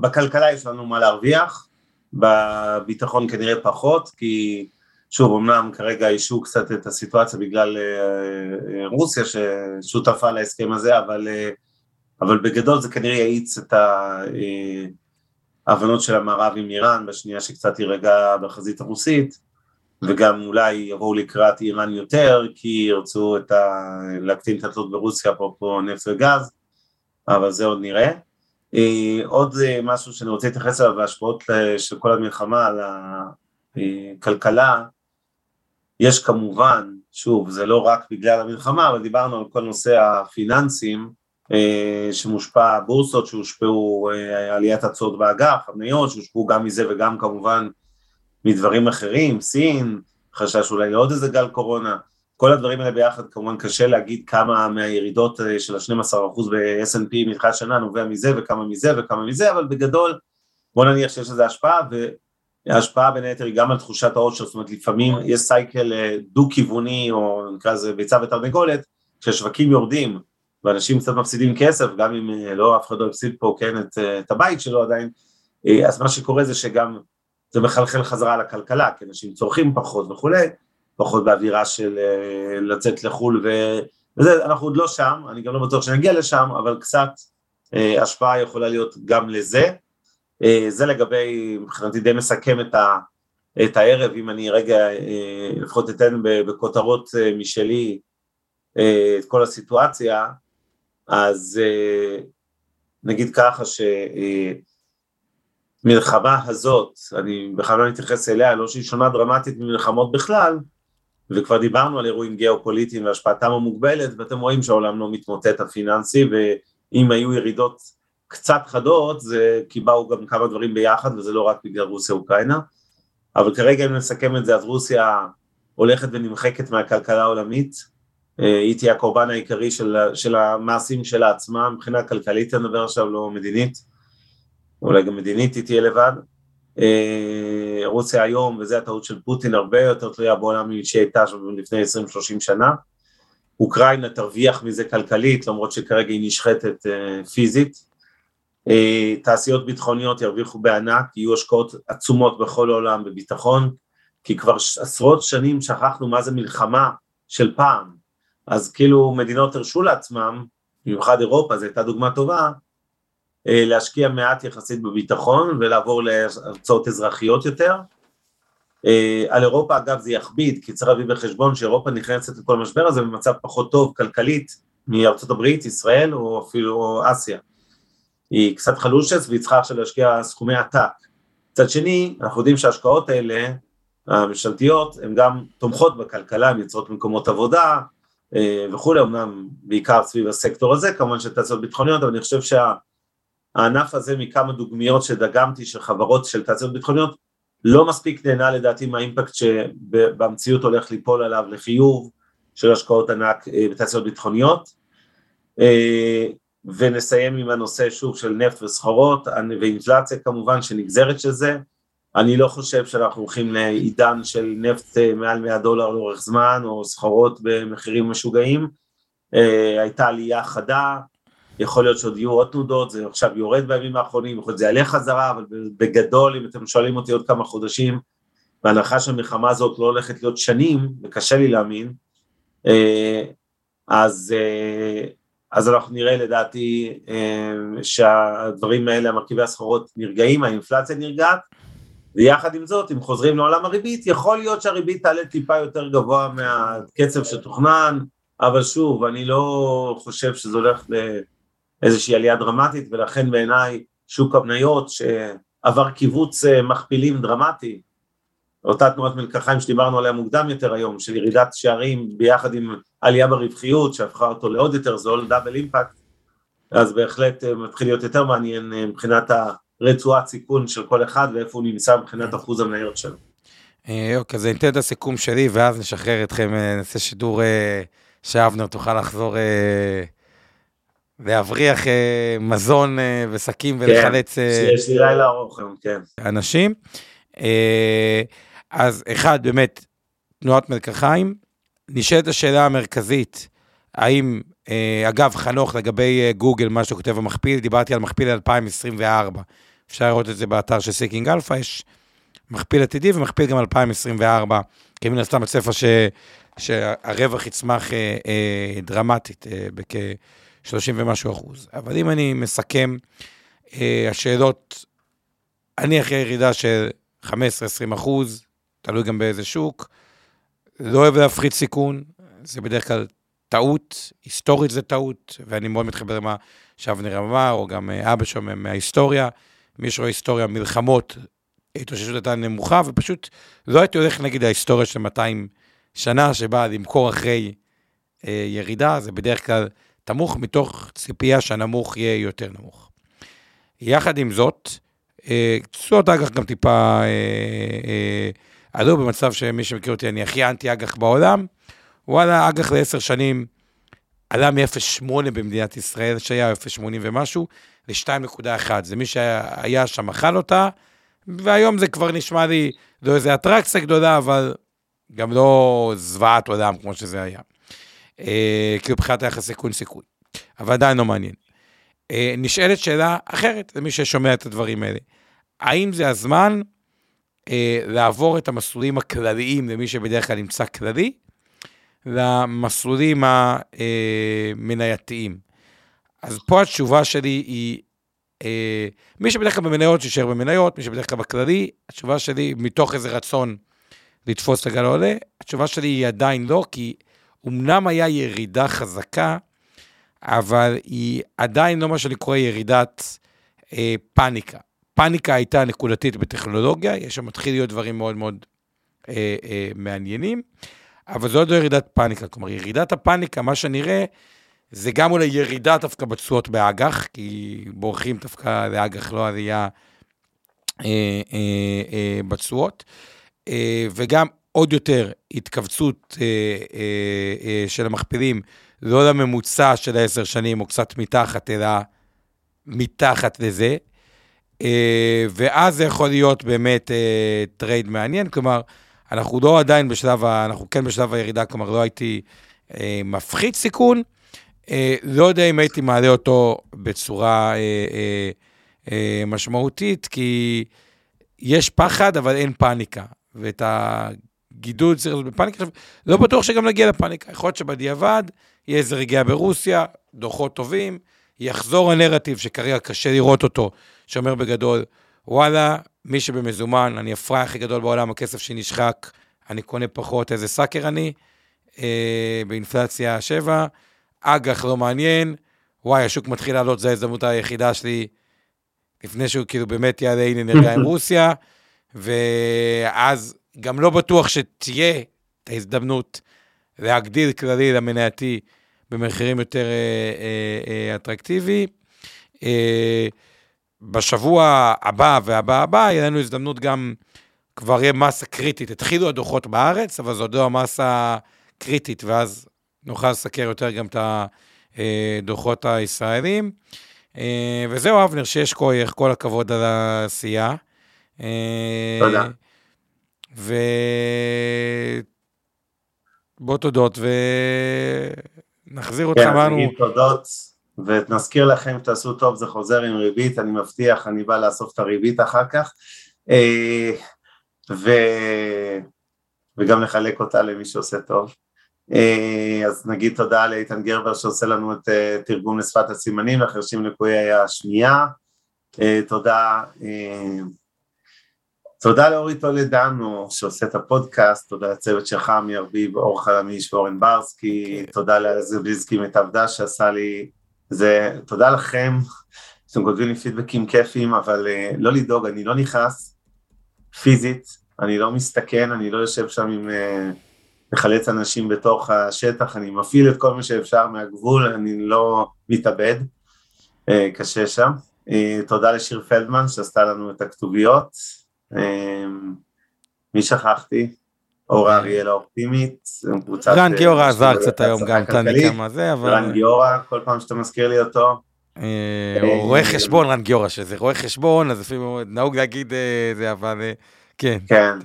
B: בכלכלה יש לנו מה להרוויח, בביטחון כנראה פחות, כי שוב, אמנם כרגע אישו קצת את הסיטואציה בגלל אה, רוסיה ששותפה להסכם הזה, אבל, אבל בגדול זה כנראה יאיץ את ההבנות של המערב עם איראן בשנייה שקצת תירגע בחזית הרוסית. וגם אולי יבואו לקראת איראן יותר, כי ירצו את ה... להקטין את התלות ברוסיה, אפרופו נפט וגז, אבל זה עוד נראה. אה, עוד אה, משהו שאני רוצה להתייחס אליו בהשפעות של כל המלחמה על הכלכלה, יש כמובן, שוב, זה לא רק בגלל המלחמה, אבל דיברנו על כל נושא הפיננסים, אה, שמושפע, בורסות שהושפעו, עליית הצעות באגף, המניות שהושפעו גם מזה וגם כמובן מדברים אחרים, סין, חשש אולי לעוד איזה גל קורונה, כל הדברים האלה ביחד כמובן קשה להגיד כמה מהירידות אה, של ה-12% ב-S&P מתחילת שנה נובע מזה וכמה מזה וכמה מזה, אבל בגדול בוא נניח שיש לזה השפעה וההשפעה בין היתר היא גם על תחושת העושר, זאת אומרת לפעמים יש סייקל אה, דו-כיווני או נקרא לזה ביצה ותרנגולת, כשהשווקים יורדים ואנשים קצת מפסידים כסף, גם אם אה, לא אף אחד לא הפסיד פה כן את, את הבית שלו עדיין, אז מה שקורה זה שגם זה מחלחל חזרה לכלכלה, כי אנשים צורכים פחות וכולי, פחות באווירה של אה, לצאת לחו"ל ו... וזה, אנחנו עוד לא שם, אני גם לא בטוח שנגיע לשם, אבל קצת אה, השפעה יכולה להיות גם לזה. אה, זה לגבי, מבחינתי די מסכם את, ה, את הערב, אם אני רגע אה, לפחות אתן בכותרות אה, משלי אה, את כל הסיטואציה, אז אה, נגיד ככה ש... אה, המלחמה הזאת, אני בכלל לא מתייחס אליה, לא שהיא שונה דרמטית ממלחמות בכלל, וכבר דיברנו על אירועים גיאופוליטיים והשפעתם המוגבלת, ואתם רואים שהעולם לא מתמוטט הפיננסי, ואם היו ירידות קצת חדות, זה כי באו גם כמה דברים ביחד, וזה לא רק בגלל רוסיה-אוקראינה, אבל כרגע אם נסכם את זה, אז רוסיה הולכת ונמחקת מהכלכלה העולמית, אה, היא תהיה הקורבן העיקרי של, של המעשים שלה עצמה, מבחינה כלכלית אני מדבר עכשיו, לא מדינית, אולי גם מדינית היא תהיה לבד. אה, רוסיה היום, וזו הטעות של פוטין, הרבה יותר תלויה בעולם שהיא הייתה לפני 20-30 שנה. אוקראינה תרוויח מזה כלכלית, למרות שכרגע היא נשחטת אה, פיזית. אה, תעשיות ביטחוניות ירוויחו בענק, יהיו השקעות עצומות בכל העולם בביטחון, כי כבר עשרות שנים שכחנו מה זה מלחמה של פעם, אז כאילו מדינות הרשו לעצמם, במיוחד אירופה, זו הייתה דוגמה טובה, להשקיע מעט יחסית בביטחון ולעבור להרצאות אזרחיות יותר. אה, על אירופה אגב זה יכביד, כי צריך להביא בחשבון שאירופה נכנסת לכל המשבר הזה במצב פחות טוב כלכלית מארצות הברית, ישראל או אפילו אסיה. היא קצת חלושת והיא צריכה עכשיו להשקיע סכומי עתק. מצד שני, אנחנו יודעים שההשקעות האלה, הממשלתיות, הן גם תומכות בכלכלה, הן יוצרות מקומות עבודה אה, וכולי, אמנם בעיקר סביב הסקטור הזה, כמובן של תעשיות ביטחוניות, אבל אני חושב שה... הענף הזה מכמה דוגמיות שדגמתי של חברות של תעשיות ביטחוניות לא מספיק נהנה לדעתי מהאימפקט שבמציאות הולך ליפול עליו לחיוב של השקעות ענק אה, בתעשיות ביטחוניות. אה, ונסיים עם הנושא שוב של נפט וסחורות ואינפלציה כמובן שנגזרת של זה. אני לא חושב שאנחנו הולכים לעידן של נפט אה, מעל 100 דולר לאורך זמן או סחורות במחירים משוגעים. הייתה עלייה חדה יכול להיות שעוד יהיו עוד תנודות, זה עכשיו יורד בימים האחרונים, יכול להיות שזה יעלה חזרה, אבל בגדול, אם אתם שואלים אותי עוד כמה חודשים, בהנחה שהמלחמה הזאת לא הולכת להיות שנים, וקשה לי להאמין, אה, אז, אה, אז אנחנו נראה לדעתי אה, שהדברים האלה, המרכיבי הסחורות נרגעים, האינפלציה נרגעת, ויחד עם זאת, אם חוזרים לעולם הריבית, יכול להיות שהריבית תעלה טיפה יותר גבוה מהקצב שתוכנן, אבל שוב, אני לא חושב שזה הולך ל... איזושהי עלייה דרמטית, ולכן בעיניי שוק המניות שעבר קיבוץ אה, מכפילים דרמטי, אותה תנועת מלקחיים שדיברנו עליה מוקדם יותר היום, של ירידת שערים ביחד עם עלייה ברווחיות שהפכה אותו לעוד יותר זול, דאבל אימפקט, אז בהחלט אה, מתחיל להיות יותר מעניין אה, מבחינת הרצועת סיכון של כל אחד ואיפה הוא נמצא מבחינת אחוז המניות שלו.
A: אוקיי, אז אני אתן את הסיכום שלי, ואז נשחרר אתכם, נעשה שידור שאבנר תוכל לחזור להבריח מזון ושקים
B: כן,
A: ולחלץ...
B: שיש לי לילה ארוך היום, כן.
A: אנשים. אז אחד, באמת, תנועת מלקחיים. נשאלת השאלה המרכזית, האם, אגב, חנוך, לגבי גוגל, מה שאתה כותב המכפיל, דיברתי על מכפיל 2024. אפשר לראות את זה באתר של Seeking Alpha, יש מכפיל עתידי ומכפיל גם 2024, כי מן הסתם הצפי ש, שהרווח יצמח אה, אה, דרמטית, אה, בכ-30 ומשהו אחוז. אבל אם אני מסכם, אה, השאלות, אני אחרי ירידה של 15-20 אחוז, תלוי גם באיזה שוק, לא אוהב להפחית סיכון, זה בדרך כלל טעות, היסטורית זה טעות, ואני מאוד מתחבר למה שאבנר אמר, או גם אה, אבא שומע מההיסטוריה. מי שרואה היסטוריה, מלחמות, ההתאוששות הייתה נמוכה, ופשוט לא הייתי הולך נגד ההיסטוריה של 200 שנה, שבאה למכור אחרי אה, ירידה, זה בדרך כלל תמוך מתוך ציפייה שהנמוך יהיה יותר נמוך. יחד עם זאת, אה, תשואות אג"ח גם טיפה אה, אה, עלו במצב שמי שמכיר אותי, אני הכי אנטי אג"ח בעולם. וואלה, אג"ח לעשר שנים עלה מ-0.8 במדינת ישראל, שהיה 0.80 ומשהו, ל-2.1. זה מי שהיה שם אכל אותה, והיום זה כבר נשמע לי לא איזה אטרקציה גדולה, אבל גם לא זוועת עולם כמו שזה היה. אה, כאילו מבחינת היחס סיכון סיכוי, אבל עדיין לא מעניין. אה, נשאלת שאלה אחרת למי ששומע את הדברים האלה. האם זה הזמן אה, לעבור את המסלולים הכלליים למי שבדרך כלל נמצא כללי, למסלולים המנייתיים? אה, אז פה התשובה שלי היא אה, מי שבדרך כלל במניות, יישאר במניות, מי שבדרך כלל בכללי, התשובה שלי, מתוך איזה רצון לתפוס את הגל העולה, התשובה שלי היא עדיין לא, כי אמנם היה ירידה חזקה, אבל היא עדיין לא מה שאני קורא ירידת אה, פאניקה. פאניקה הייתה נקודתית בטכנולוגיה, יש שם מתחיל להיות דברים מאוד מאוד אה, אה, מעניינים, אבל זו עוד לא ירידת פאניקה. כלומר, ירידת הפאניקה, מה שנראה, זה גם אולי ירידה דווקא בתשואות באג"ח, כי בורחים דווקא לאג"ח, לא עלייה אה, אה, אה, בתשואות, אה, וגם עוד יותר התכווצות אה, אה, אה, של המכפילים, לא לממוצע של העשר שנים, או קצת מתחת, אלא מתחת לזה. ואז זה יכול להיות באמת trade מעניין, כלומר, אנחנו לא עדיין בשלב, ה, אנחנו כן בשלב הירידה, כלומר, לא הייתי מפחית סיכון, לא יודע אם הייתי מעלה אותו בצורה משמעותית, כי יש פחד, אבל אין פאניקה. ואת הגידול צריך לעשות בפאניקה. עכשיו, לא בטוח שגם נגיע לפאניקה. יכול להיות שבדיעבד יהיה איזה רגיעה ברוסיה, דוחות טובים, יחזור הנרטיב שכרגע קשה לראות אותו, שאומר בגדול, וואלה, מי שבמזומן, אני הפראי הכי גדול בעולם, הכסף שנשחק, אני קונה פחות, איזה סאקר אני, אה, באינפלציה 7, אג"ח לא מעניין, וואי, השוק מתחיל לעלות, זו ההזדמנות היחידה שלי, לפני שהוא כאילו באמת יעלה, הנה נרגע עם רוסיה, ואז גם לא בטוח שתהיה את ההזדמנות להגדיל כללי למנייתי במחירים יותר אה, אה, אה, אטרקטיבי. אה, בשבוע הבא והבא הבא, יהיה לנו הזדמנות גם, כבר יהיה מסה קריטית. התחילו הדוחות בארץ, אבל זו עוד לא המסה קריטית, ואז נוכל לסקר יותר גם את הדוחות הישראלים. אה, וזהו, אבנר, שיש כוח, כל הכבוד על העשייה.
B: אה, תודה.
A: בוא תודות ונחזיר אותך,
B: כן, אמרנו... כן, נגיד תודות, ונזכיר לכם, תעשו טוב, זה חוזר עם ריבית, אני מבטיח, אני בא לאסוף את הריבית אחר כך, אה, ו... וגם לחלק אותה למי שעושה טוב. אה, אז נגיד תודה לאיתן גרבר שעושה לנו את אה, תרגום לשפת הסימנים לחרשים לקויי השמיעה, תודה, תודה לאורי טולדנו שעושה את הפודקאסט, תודה לצוות שלך, מירביב, אור חלמיש ואורן ברסקי, תודה לזביזקי מתעבדה שעשה לי, זה, תודה לכם, שאתם כותבים לי פידבקים כיפיים, אבל לא לדאוג, אני לא נכנס פיזית, אני לא מסתכן, אני לא יושב שם עם... לחלץ אנשים בתוך השטח, אני מפעיל את כל מה שאפשר מהגבול, אני לא מתאבד, אה, קשה שם. אה, תודה לשיר פלדמן שעשתה לנו את הכתוביות. אה, מי שכחתי? אורה אריאל האופטימית,
A: קבוצת... רן גיורא עזר קצת היום גם, נתן לי כמה זה, אבל...
B: רן גיורא, כל פעם שאתה מזכיר לי אותו.
A: רואה חשבון רן גיורא, שזה רואה חשבון, אז לפעמים נהוג להגיד זה, אבל כן.
B: כן.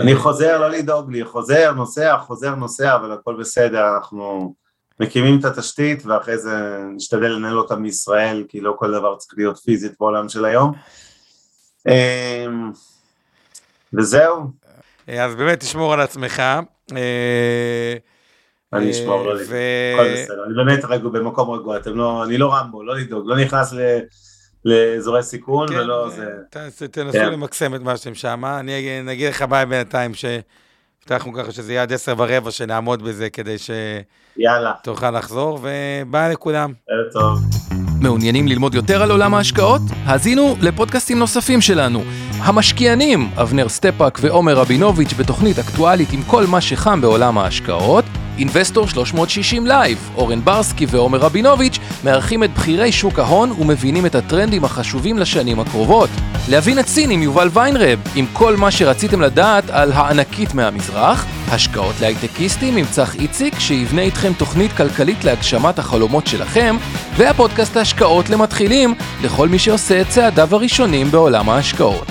B: אני חוזר, לא לדאוג לי, חוזר, נוסע, חוזר, נוסע, אבל הכל בסדר, אנחנו מקימים את התשתית ואחרי זה נשתדל לנהל אותה מישראל, כי לא כל דבר צריך להיות פיזית בעולם של היום. וזהו.
A: אז באמת תשמור על עצמך.
B: אני אשמור, לא לדאוג, הכל בסדר, אני באמת רגוע, במקום רגוע, לא, אני לא רמבו, לא לדאוג, לא נכנס לאזורי סיכון
A: כן,
B: ולא
A: זה. תנסו כן. למקסם את מה שאתם שם, אני אגיד לך ביי בינתיים שהבטחנו ככה שזה יהיה עד עשר ורבע שנעמוד בזה כדי שתוכל לחזור, וביי לכולם.
B: ערב טוב.
C: מעוניינים ללמוד יותר על עולם ההשקעות? האזינו לפודקאסטים נוספים שלנו. המשקיענים, אבנר סטפאק ועומר רבינוביץ' בתוכנית אקטואלית עם כל מה שחם בעולם ההשקעות. Investor 360 Live, אורן ברסקי ועומר רבינוביץ' מארחים את בכירי שוק ההון ומבינים את הטרנדים החשובים לשנים הקרובות. להבין את סין עם יובל ויינרב, עם כל מה שרציתם לדעת על הענקית מהמזרח. השקעות להייטקיסטים עם צח איציק, שיבנה איתכם תוכנית כלכלית להגשמת החלומות שלכם. והפודקאסט ההשקעות למתחילים, לכל מי שעושה את צעדיו הראשונים בעולם ההשקעות.